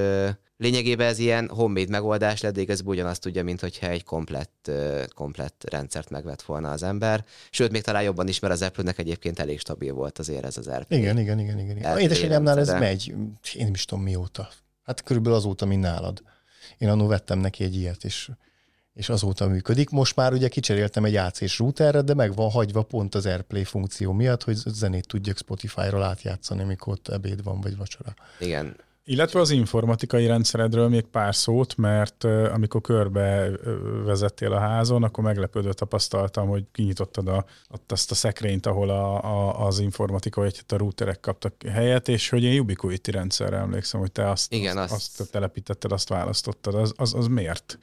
lényegében ez ilyen homemade megoldás lett, de igazából ugyanazt tudja, mint hogyha egy komplett, komplett rendszert megvett volna az ember. Sőt, még talán jobban is, mert az Apple-nek egyébként elég stabil volt azért ez az Airplay. Igen, igen, igen, igen. igen. Édesanyámnál ez megy, én nem is tudom mióta. Hát körülbelül azóta, mint nálad. Én annól vettem neki egy ilyet, és, és azóta működik. Most már ugye kicseréltem egy AC-s routerre, de meg van hagyva pont az Airplay funkció miatt, hogy zenét tudjak Spotify-ról átjátszani, amikor ott ebéd van, vagy vacsora. Igen. Illetve az informatikai rendszeredről még pár szót, mert amikor körbe vezettél a házon, akkor meglepődő tapasztaltam, hogy kinyitottad a, ott azt a szekrényt, ahol a, a, az informatika, vagy a routerek kaptak helyet, és hogy én Ubiquiti rendszerre emlékszem, hogy te azt, Igen, azt, azt- azt telepítetted, azt választottad. Az, az, az miért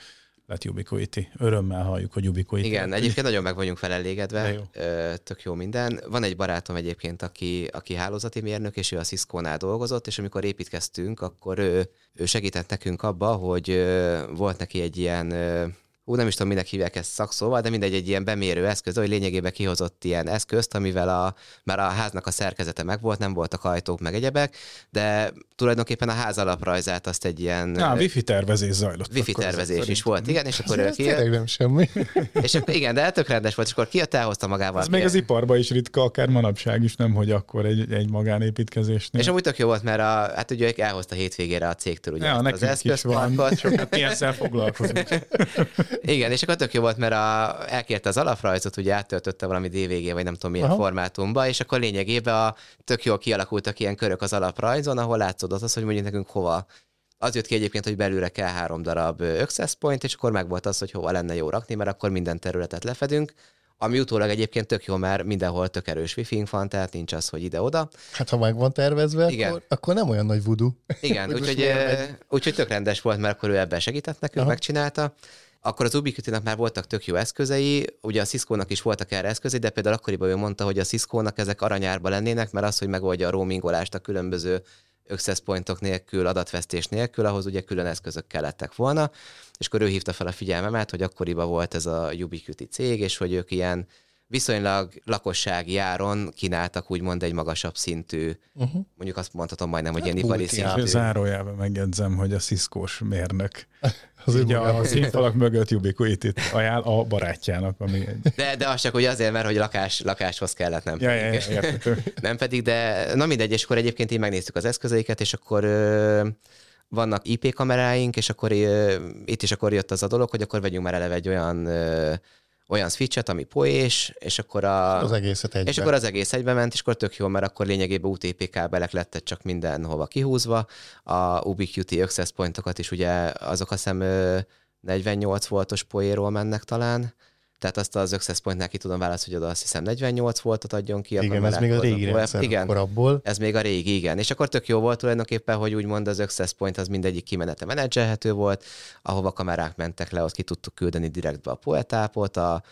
lett Ubiquiti? Örömmel halljuk, hogy Ubiquiti. Igen, lett. egyébként nagyon meg vagyunk felelégedve, jó. Ö, tök jó minden. Van egy barátom egyébként, aki, aki hálózati mérnök, és ő a Cisco-nál dolgozott, és amikor építkeztünk, akkor ő, ő segített nekünk abba, hogy ö, volt neki egy ilyen ö, Ú, nem is tudom, minek hívják ezt szakszóval, de mindegy, egy ilyen bemérő eszköz, hogy lényegében kihozott ilyen eszközt, amivel a, már a háznak a szerkezete megvolt, nem voltak ajtók meg egyebek, de tulajdonképpen a ház alaprajzát azt egy ilyen Na, ö, wifi tervezés zajlott. wifi tervezés is szerint. volt, igen, és akkor ő Ez kijött, tényleg nem semmi. és akkor igen, de tök rendes volt, és akkor kijött, elhozta magával. Ez még az iparban is ritka, akár manapság is, nem, hogy akkor egy, egy magánépítkezésnél. És amúgy tök jó volt, mert a, hát ugye elhozta hétvégére a cégtől ugye ja, az nekünk is van, eszközparkot. csak mi ezzel foglalkozunk. Igen, és akkor tök jó volt, mert a, elkérte az alaprajzot, ugye áttöltötte valami DVG, vagy nem tudom milyen Aha. formátumba, és akkor lényegében a, tök jól kialakultak ilyen körök az alaprajzon, ahol látszódott az, hogy mondjuk nekünk hova az jött ki egyébként, hogy belőle kell három darab access point, és akkor meg volt az, hogy hova lenne jó rakni, mert akkor minden területet lefedünk. Ami utólag egyébként tök jó, mert mindenhol tök erős wifi van, tehát nincs az, hogy ide-oda. Hát ha meg van tervezve, Igen. Akkor, akkor nem olyan nagy vudu. Igen, úgyhogy, úgyhogy tök rendes volt, mert akkor ő ebben segített nekünk, Aha. megcsinálta. Akkor az ubiquiti már voltak tök jó eszközei, ugye a Cisco-nak is voltak erre eszközei, de például akkoriban ő mondta, hogy a Cisco-nak ezek aranyárba lennének, mert az, hogy megoldja a roamingolást a különböző access pointok nélkül, adatvesztés nélkül, ahhoz ugye külön eszközök kellettek volna, és akkor ő hívta fel a figyelmemet, hogy akkoriban volt ez a Ubiquiti cég, és hogy ők ilyen viszonylag lakossági áron kínáltak úgymond egy magasabb szintű, uh-huh. mondjuk azt mondhatom majdnem, hogy hát ilyen ipari szintű. Zárójában megjegyzem, hogy a sziszkós mérnök az így a, a színfalak mögött Ubiquitit ajánl a barátjának. Ami egy... de, de az csak hogy azért, mert hogy lakás, lakáshoz kellett, nem ja, pedig. Ja, ja, nem pedig, de na mindegy, és akkor egyébként én megnéztük az eszközeiket, és akkor ö, vannak IP kameráink, és akkor ö, itt is akkor jött az a dolog, hogy akkor vegyünk már eleve egy olyan ö, olyan switchet, ami poés, és akkor a... Az egészet egybe. És akkor az egész egybe ment, és akkor tök jó, mert akkor lényegében UTP kábelek lettek csak mindenhova kihúzva. A Ubiquiti access pointokat is ugye azok azt hiszem 48 voltos poéról mennek talán, tehát azt az Access Point-nál ki tudom válaszolni, hogy oda azt hiszem 48 voltot adjon ki. Igen, ez még a régi rendszer igen, korábból. Ez még a régi, igen. És akkor tök jó volt tulajdonképpen, hogy úgymond az Access Point az mindegyik kimenete menedzselhető volt, ahova kamerák mentek le, ott ki tudtuk küldeni direktbe a poetápot, a,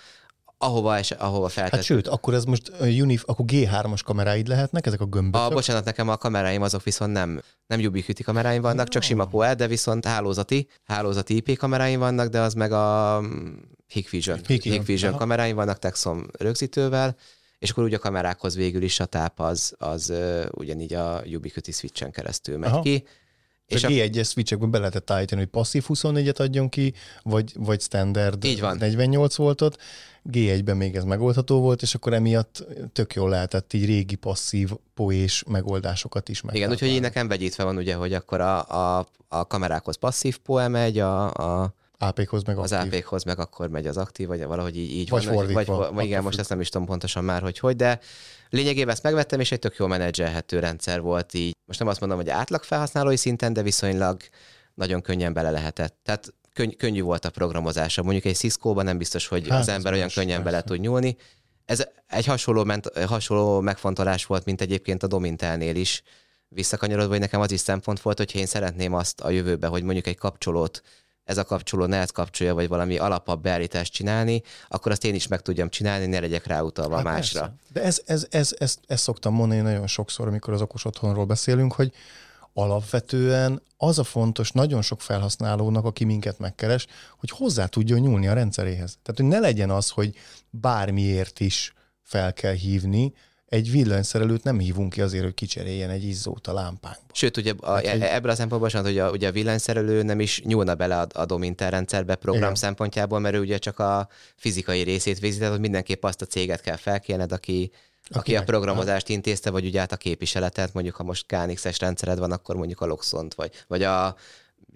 ahova, és, ahova feltett. Hát sőt, akkor ez most Unif, akkor G3-as kameráid lehetnek, ezek a gömbök? A, bocsánat, nekem a kameráim azok viszont nem, nem Ubiquiti kameráim vannak, csak sima POE, de viszont hálózati, hálózati IP kameráim vannak, de az meg a Hikvision, Hikvision, Hikvision kameráim vannak Texom rögzítővel, és akkor ugye a kamerákhoz végül is a táp az, az uh, ugyanígy a Ubiquiti switchen keresztül megy Aha. ki. És a G1-es switchekben be lehetett állítani, hogy passzív 24-et adjon ki, vagy, vagy standard Így van. 48 voltot. G1-ben még ez megoldható volt, és akkor emiatt tök jól lehetett így régi passzív poés megoldásokat is meg. Igen, úgyhogy így nekem vegyítve van ugye, hogy akkor a, a, a kamerákhoz passzív poe megy, a, a AP-hoz meg aktív. Az AP-hoz meg akkor megy az aktív, vagy valahogy így, így vagy van. Fordítva, vagy, vagy igen, most ezt nem is tudom pontosan már, hogy hogy, de lényegében ezt megvettem, és egy tök jó menedzselhető rendszer volt így. Most nem azt mondom, hogy átlag felhasználói szinten, de viszonylag nagyon könnyen bele lehetett. Tehát könny- könnyű volt a programozása. Mondjuk egy Cisco-ban nem biztos, hogy hát, az ember olyan könnyen persze. bele tud nyúlni. Ez egy hasonló, ment, hasonló megfontolás volt, mint egyébként a Domintelnél is. Visszakanyarodva, hogy nekem az is szempont volt, hogyha én szeretném azt a jövőbe, hogy mondjuk egy kapcsolót ez a kapcsoló ne ezt kapcsolja, vagy valami alapabb beállítást csinálni, akkor azt én is meg tudjam csinálni, ne legyek ráutalva hát másra. Persze. De ez, ez, ez, ez, ez szoktam mondani nagyon sokszor, amikor az okos otthonról beszélünk, hogy alapvetően az a fontos nagyon sok felhasználónak, aki minket megkeres, hogy hozzá tudjon nyúlni a rendszeréhez. Tehát, hogy ne legyen az, hogy bármiért is fel kell hívni, egy villanyszerelőt nem hívunk ki azért, hogy kicseréljen egy izzót a lámpánkba. Sőt, ugye a, hát, ebből a szempontból sem, hogy a, ugye a villanyszerelő nem is nyúlna bele a, a Dominter rendszerbe program Igen. szempontjából, mert ő ugye csak a fizikai részét végzi, tehát mindenképp azt a céget kell felkérned, aki, aki, aki a programozást intézte, vagy ugye át a képviseletet, mondjuk ha most KNX-es rendszered van, akkor mondjuk a Loxont, vagy, vagy a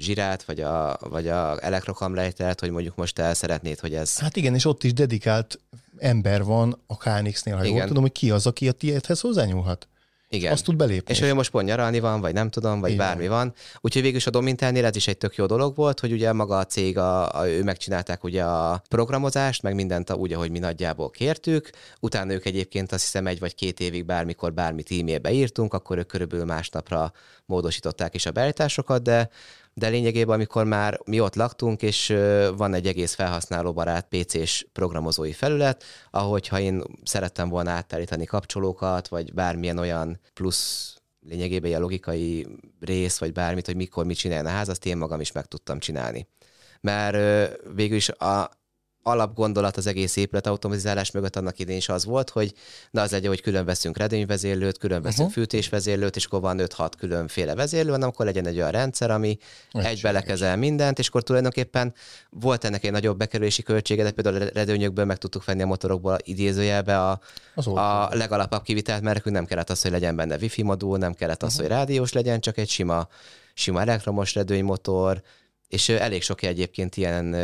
zsirát, vagy a, vagy a elektrokamrejtelt, hogy mondjuk most el szeretnéd, hogy ez... Hát igen, és ott is dedikált ember van a KNX-nél, ha igen. jól tudom, hogy ki az, aki a tiédhez hozzányúlhat. Igen. Azt tud belépni. És hogy most pont nyaralni van, vagy nem tudom, vagy Igen. bármi van. Úgyhogy végül is a Domintelnél ez is egy tök jó dolog volt, hogy ugye maga a cég, a, a, ő megcsinálták ugye a programozást, meg mindent úgy, ahogy mi nagyjából kértük. Utána ők egyébként azt hiszem egy vagy két évig bármikor bármit e-mailbe írtunk, akkor ők körülbelül másnapra módosították is a beállításokat, de de lényegében, amikor már mi ott laktunk, és van egy egész felhasználóbarát PC-s programozói felület, ahogy ha én szerettem volna átállítani kapcsolókat, vagy bármilyen olyan plusz lényegében ilyen logikai rész, vagy bármit, hogy mikor mit csinálna a ház, azt én magam is meg tudtam csinálni. Mert végül is a, alapgondolat az egész épület automatizálás mögött annak idén is az volt, hogy na az legyen, hogy külön veszünk redőnyvezérlőt, külön veszünk uh-huh. fűtésvezérlőt, és akkor van 5-6 különféle vezérlő, hanem akkor legyen egy olyan rendszer, ami Egységes. egy belekezel mindent, és akkor tulajdonképpen volt ennek egy nagyobb bekerülési költsége, de például a redőnyökből meg tudtuk venni a motorokból idézőjelbe a, a legalapabb kivitelt, mert nekünk nem kellett az, hogy legyen benne wifi modul, nem kellett az, uh-huh. hogy rádiós legyen, csak egy sima, sima elektromos redőnymotor, és elég sok egyébként ilyen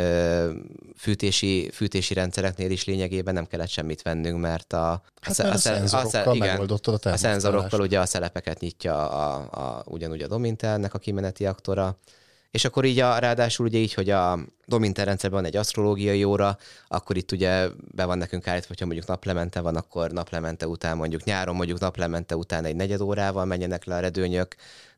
fűtési, fűtési rendszereknél is lényegében nem kellett semmit vennünk, mert a, hát a, a, szenzorokkal a, igen, a, a szenzorokkal ugye a szelepeket nyitja a, a, ugyanúgy a Domintelnek a kimeneti aktora, és akkor így a, ráadásul ugye így, hogy a Dominter rendszerben van egy asztrológiai óra, akkor itt ugye be van nekünk állítva, hogyha mondjuk naplemente van, akkor naplemente után mondjuk nyáron mondjuk naplemente után egy negyed órával menjenek le a redőnyök,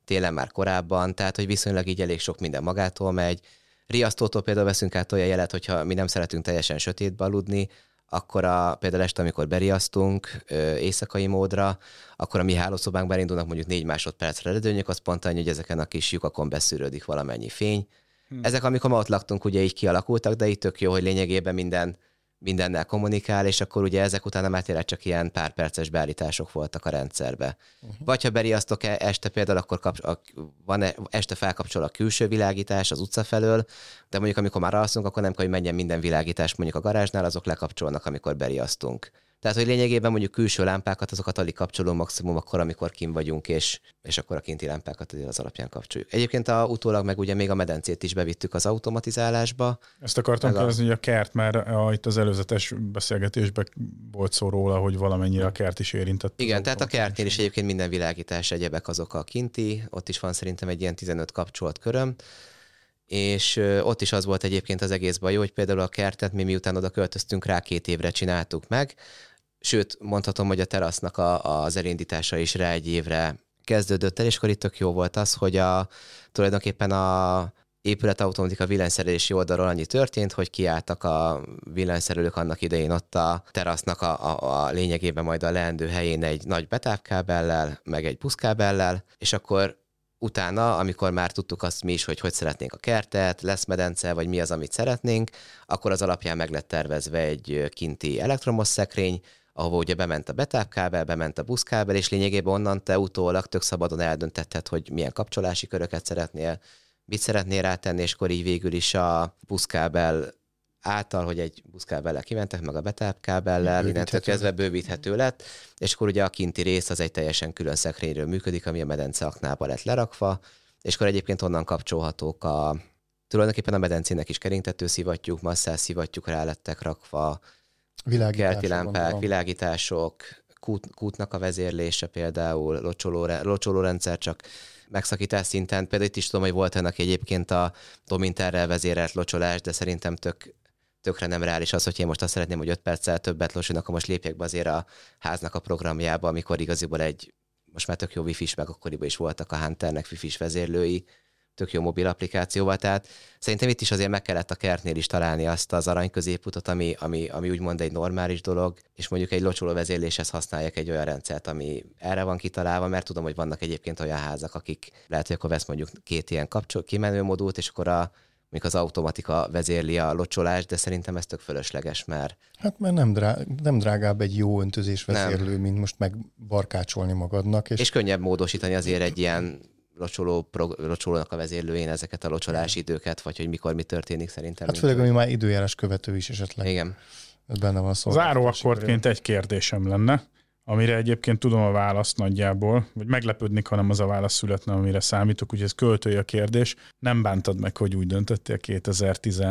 télen már korábban, tehát hogy viszonylag így elég sok minden magától megy. Riasztótól például veszünk át olyan jelet, hogyha mi nem szeretünk teljesen sötétbe aludni, akkor a, például este, amikor beriasztunk ö, éjszakai módra, akkor a mi hálószobánkban elindulnak mondjuk négy másodpercre redőnyök, az pont annyi, hogy ezeken a kis lyukakon beszűrődik valamennyi fény. Hmm. Ezek, amikor ma ott laktunk, ugye így kialakultak, de itt tök jó, hogy lényegében minden mindennel kommunikál, és akkor ugye ezek után már tényleg csak ilyen pár perces beállítások voltak a rendszerbe. Uh-huh. Vagy ha beriasztok e- este például, akkor kap, a, van e- este felkapcsol a külső világítás az utca felől, de mondjuk amikor már alszunk, akkor nem kell, hogy menjen minden világítás mondjuk a garázsnál, azok lekapcsolnak, amikor beriasztunk. Tehát, hogy lényegében mondjuk külső lámpákat, azokat alig kapcsoló maximum akkor, amikor kim vagyunk, és, és akkor a kinti lámpákat az alapján kapcsoljuk. Egyébként a, utólag meg ugye még a medencét is bevittük az automatizálásba. Ezt akartam kérdezni, a... hogy a kert már a, itt az előzetes beszélgetésben volt szó róla, hogy valamennyire a kert is érintett. Igen, tehát a kertnél is egyébként minden világítás egyebek azok a kinti, ott is van szerintem egy ilyen 15 kapcsolat köröm, és ott is az volt egyébként az egész baj, hogy például a kertet mi miután oda költöztünk rá, két évre csináltuk meg, sőt, mondhatom, hogy a terasznak a, az elindítása is rá egy évre kezdődött el, és akkor itt tök jó volt az, hogy a, tulajdonképpen a épület automatika villanyszerelési oldalról annyi történt, hogy kiálltak a villanyszerelők annak idején ott a terasznak a, a, a lényegében majd a leendő helyén egy nagy betávkábellel, meg egy buszkábellel, és akkor utána, amikor már tudtuk azt mi is, hogy hogy szeretnénk a kertet, lesz medence, vagy mi az, amit szeretnénk, akkor az alapján meg lett tervezve egy kinti elektromos szekrény, ahova ugye bement a betápkábel, bement a buszkábel, és lényegében onnan te utólag tök szabadon eldöntetted, hogy milyen kapcsolási köröket szeretnél, mit szeretnél rátenni, és akkor így végül is a buszkábel által, hogy egy buszkábellel kimentek, meg a betápkábellel, innentől kezdve bővíthető lett, és akkor ugye a kinti rész az egy teljesen külön szekrényről működik, ami a medence aknába lett lerakva, és akkor egyébként onnan kapcsolhatók a tulajdonképpen a medencének is keringtető szivattyúk, masszás szivattyúk rá lettek rakva, kerti lámpák, világítások, kút, kútnak a vezérlése például, locsoló, locsolórendszer csak megszakítás szinten. Például itt is tudom, hogy volt ennek egyébként a Dominterrel vezérelt locsolás, de szerintem tök, tökre nem reális az, hogy én most azt szeretném, hogy 5 perccel többet locsolnak, akkor most lépjek be azért a háznak a programjába, amikor igaziból egy most már tök jó wifi meg akkoriban is voltak a Hunternek wifi vezérlői, tök jó mobil applikációval, tehát szerintem itt is azért meg kellett a kertnél is találni azt az arany középutot, ami, ami, ami úgymond egy normális dolog, és mondjuk egy locsoló vezérléshez használjak egy olyan rendszert, ami erre van kitalálva, mert tudom, hogy vannak egyébként olyan házak, akik lehet, hogy akkor vesz mondjuk két ilyen kapcsol, kimenő modult, és akkor a mondjuk az automatika vezérli a locsolást, de szerintem ez tök fölösleges, mert... Hát mert nem, drá, nem drágább egy jó öntözés vezérlő, nem. mint most megbarkácsolni magadnak. És... és könnyebb módosítani azért egy ilyen locsoló, prog- locsolónak a vezérlőjén ezeket a locsolási időket, vagy hogy mikor mi történik szerintem. Hát főleg, ami már időjárás követő is esetleg. Igen. Ez benne van szó. Záró akkordként egy kérdésem lenne, amire egyébként tudom a választ nagyjából, vagy meglepődnik, hanem az a válasz születne, amire számítok, úgyhogy ez költői a kérdés. Nem bántad meg, hogy úgy döntöttél 2010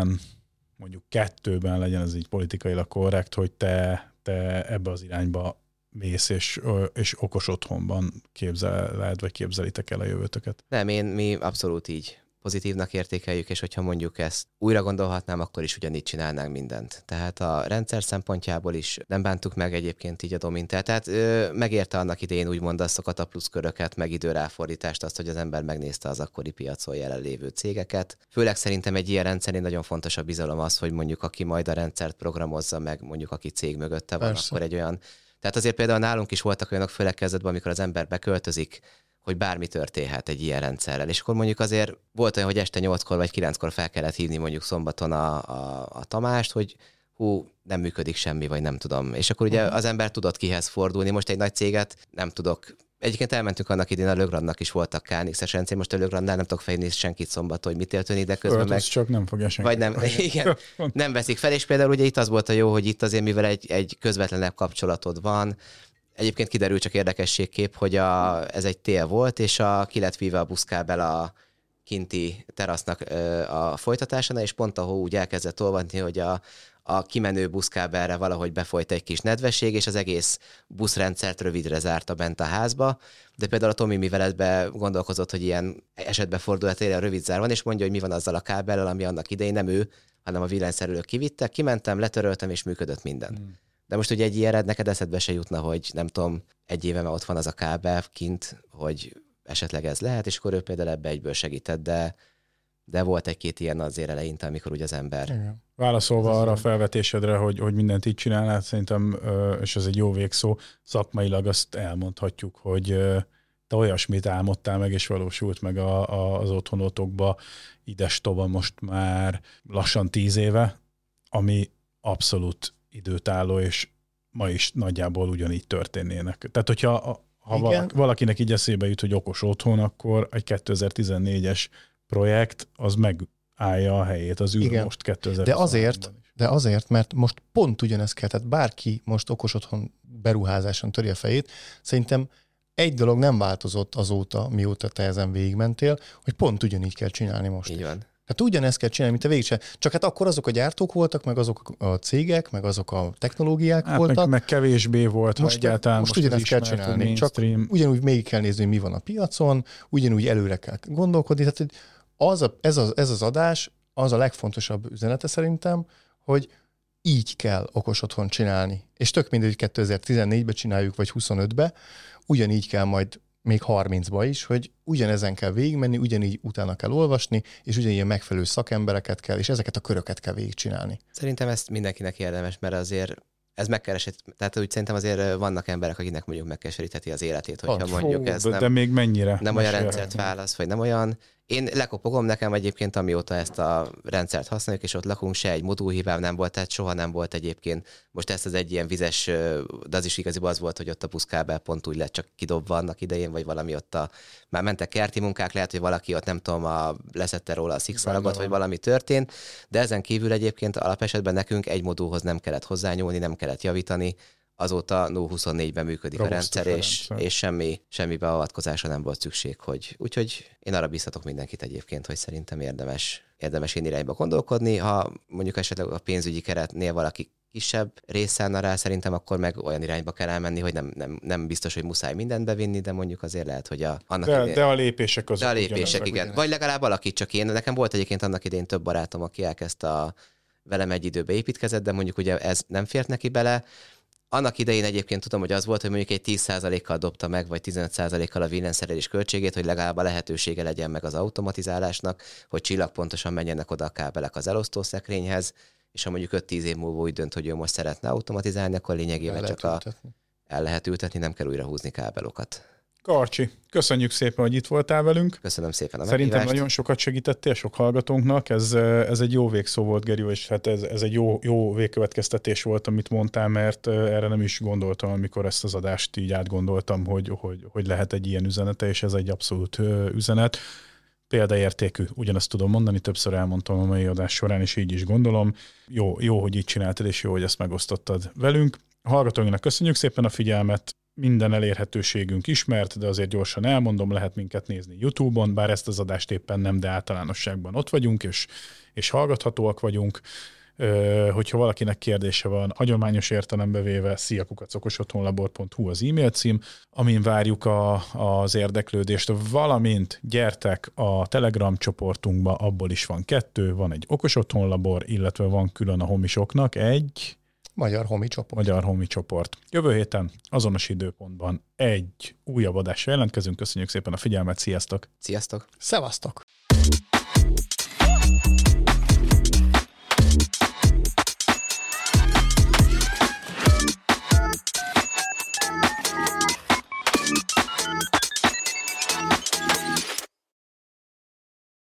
mondjuk kettőben legyen ez így politikailag korrekt, hogy te, te ebbe az irányba mész, és, és okos otthonban képzeled, vagy képzelitek el a jövőtöket? Nem, én, mi abszolút így pozitívnak értékeljük, és hogyha mondjuk ezt újra gondolhatnám, akkor is ugyanígy csinálnánk mindent. Tehát a rendszer szempontjából is nem bántuk meg egyébként így a Domintelt. Tehát ö, megérte annak idején úgymond azokat a pluszköröket, meg időráfordítást, azt, hogy az ember megnézte az akkori piacon jelenlévő cégeket. Főleg szerintem egy ilyen rendszerén nagyon fontos a bizalom az, hogy mondjuk aki majd a rendszert programozza meg, mondjuk aki cég mögötte van, Persze. akkor egy olyan tehát azért például nálunk is voltak olyanok, főleg kezdetben, amikor az ember beköltözik, hogy bármi történhet egy ilyen rendszerrel. És akkor mondjuk azért volt olyan, hogy este 8-kor vagy 9-kor fel kellett hívni mondjuk szombaton a, a, a Tamást, hogy hú, nem működik semmi, vagy nem tudom. És akkor ugye mhm. az ember tudott kihez fordulni. Most egy nagy céget nem tudok Egyébként elmentünk annak idén, a Lögradnak is voltak KNX-es rendszer, most a Lögrandnál nem tudok fejni senkit szombat, hogy mit történik, de közben Ölt, meg... csak nem fogja senki. Vagy nem, igen, nem veszik fel, és például ugye itt az volt a jó, hogy itt azért, mivel egy, egy közvetlenebb kapcsolatod van, Egyébként kiderül csak érdekességkép, hogy a, ez egy tél volt, és a, ki lett víve a buszkábel a kinti terasznak a folytatásánál, és pont a hó úgy elkezdett olvadni, hogy a, a kimenő buszkábelre valahogy befolyt egy kis nedvesség, és az egész buszrendszert rövidre zárta bent a házba. De például a Tomi műveletbe gondolkozott, hogy ilyen esetben fordulhat a rövid zár van, és mondja, hogy mi van azzal a kábellel, ami annak idején nem ő, hanem a villanyszerelők kivittek, kimentem, letöröltem, és működött minden. Hmm. De most ugye egy ilyenre neked eszedbe se jutna, hogy nem tudom, egy éve ott van az a kábel kint, hogy esetleg ez lehet, és akkor ő például ebbe egyből segített, de, de volt egy-két ilyen azért eleinte, amikor ugye az ember... Igen. Válaszolva arra a felvetésedre, hogy, hogy mindent így csinálnál, szerintem, és ez egy jó végszó, szakmailag azt elmondhatjuk, hogy te olyasmit álmodtál meg, és valósult meg a, a, az otthonotokba ides tova most már lassan tíz éve, ami abszolút időtálló, és ma is nagyjából ugyanígy történnének. Tehát, hogyha ha Igen. valakinek így eszébe jut, hogy okos otthon, akkor egy 2014-es projekt az megállja a helyét az űr Igen. most 2000 De azért, de azért, mert most pont ugyanez kell, tehát bárki most okos otthon beruházáson töri a fejét, szerintem egy dolog nem változott azóta, mióta te ezen végigmentél, hogy pont ugyanígy kell csinálni most. Így van. Hát ugyanezt kell csinálni, mint a végig Csak hát akkor azok a gyártók voltak, meg azok a cégek, meg azok a technológiák hát voltak. Meg, meg kevésbé volt, most, egyáltalán most, most ugyanezt kell csinálni. Csak ugyanúgy még kell nézni, hogy mi van a piacon, ugyanúgy előre kell gondolkodni. Tehát az a, ez, az, ez az adás az a legfontosabb üzenete szerintem, hogy így kell okos otthon csinálni. És tök mindegy, hogy 2014-ben csináljuk, vagy 25-be, ugyanígy kell majd még 30-ba is, hogy ugyanezen kell végigmenni, ugyanígy utána kell olvasni, és ugyanilyen megfelelő szakembereket kell, és ezeket a köröket kell végigcsinálni. Szerintem ezt mindenkinek érdemes, mert azért ez megkeresett, tehát úgy szerintem azért vannak emberek, akiknek mondjuk megkeserítheti az életét, hogyha oh, mondjuk ez nem, de még mennyire? Nem olyan rendszert válasz, vagy nem olyan én lekopogom nekem egyébként, amióta ezt a rendszert használjuk, és ott lakunk, se egy modulhibám nem volt, tehát soha nem volt egyébként. Most ezt az egy ilyen vizes, de az is igaziból az volt, hogy ott a puszkábel pont úgy lett csak kidobva annak idején, vagy valami ott a, már mentek kerti munkák, lehet, hogy valaki ott nem tudom, a, leszette róla a szikszalagot, vagy valami történt, de ezen kívül egyébként alapesetben nekünk egy modulhoz nem kellett hozzányúlni, nem kellett javítani, azóta 0-24-ben működik Robusztus a rendszer, és, és semmi, semmi beavatkozásra nem volt szükség. Hogy, úgyhogy én arra biztatok mindenkit egyébként, hogy szerintem érdemes, érdemes én irányba gondolkodni. Ha mondjuk esetleg a pénzügyi keretnél valaki kisebb része rá, szerintem akkor meg olyan irányba kell elmenni, hogy nem, nem, nem biztos, hogy muszáj mindent bevinni, de mondjuk azért lehet, hogy a... Annak de, idén, de a lépések azok De a lépések, igen. Ugyanek. Vagy legalább alakít csak én. Nekem volt egyébként annak idén több barátom, aki elkezdte a velem egy időbe építkezett, de mondjuk ugye ez nem fért neki bele, annak idején egyébként tudom, hogy az volt, hogy mondjuk egy 10%-kal dobta meg, vagy 15%-kal a villanyszerelés költségét, hogy legalább a lehetősége legyen meg az automatizálásnak, hogy csillagpontosan menjenek oda a kábelek az elosztószekrényhez, és ha mondjuk 5-10 év múlva úgy dönt, hogy ő most szeretne automatizálni, akkor lényegében csak a, el lehet ültetni, nem kell újra húzni kábelokat. Karcsi, köszönjük szépen, hogy itt voltál velünk. Köszönöm szépen a Szerintem meghívást. nagyon sokat segítettél sok hallgatónknak, ez, ez egy jó végszó volt, Geri, és hát ez, ez egy jó, jó végkövetkeztetés volt, amit mondtál, mert erre nem is gondoltam, amikor ezt az adást így átgondoltam, hogy, hogy, hogy lehet egy ilyen üzenete, és ez egy abszolút üzenet példaértékű, ugyanazt tudom mondani, többször elmondtam a mai adás során, és így is gondolom. Jó, jó, hogy így csináltad, és jó, hogy ezt megosztottad velünk. A hallgatóinknak köszönjük szépen a figyelmet, minden elérhetőségünk ismert, de azért gyorsan elmondom, lehet minket nézni YouTube-on, bár ezt az adást éppen nem, de általánosságban ott vagyunk, és, és hallgathatóak vagyunk. Ö, hogyha valakinek kérdése van, hagyományos értelembe véve sziakukacokosotthonlabor.hu az e-mail cím, amin várjuk a, az érdeklődést, valamint gyertek a Telegram csoportunkba, abból is van kettő, van egy okos otthonlabor, illetve van külön a homisoknak egy Magyar Homi csoport. Magyar Homi csoport. Jövő héten azonos időpontban egy újabb adásra jelentkezünk. Köszönjük szépen a figyelmet, sziasztok! Sziasztok! Szevasztok!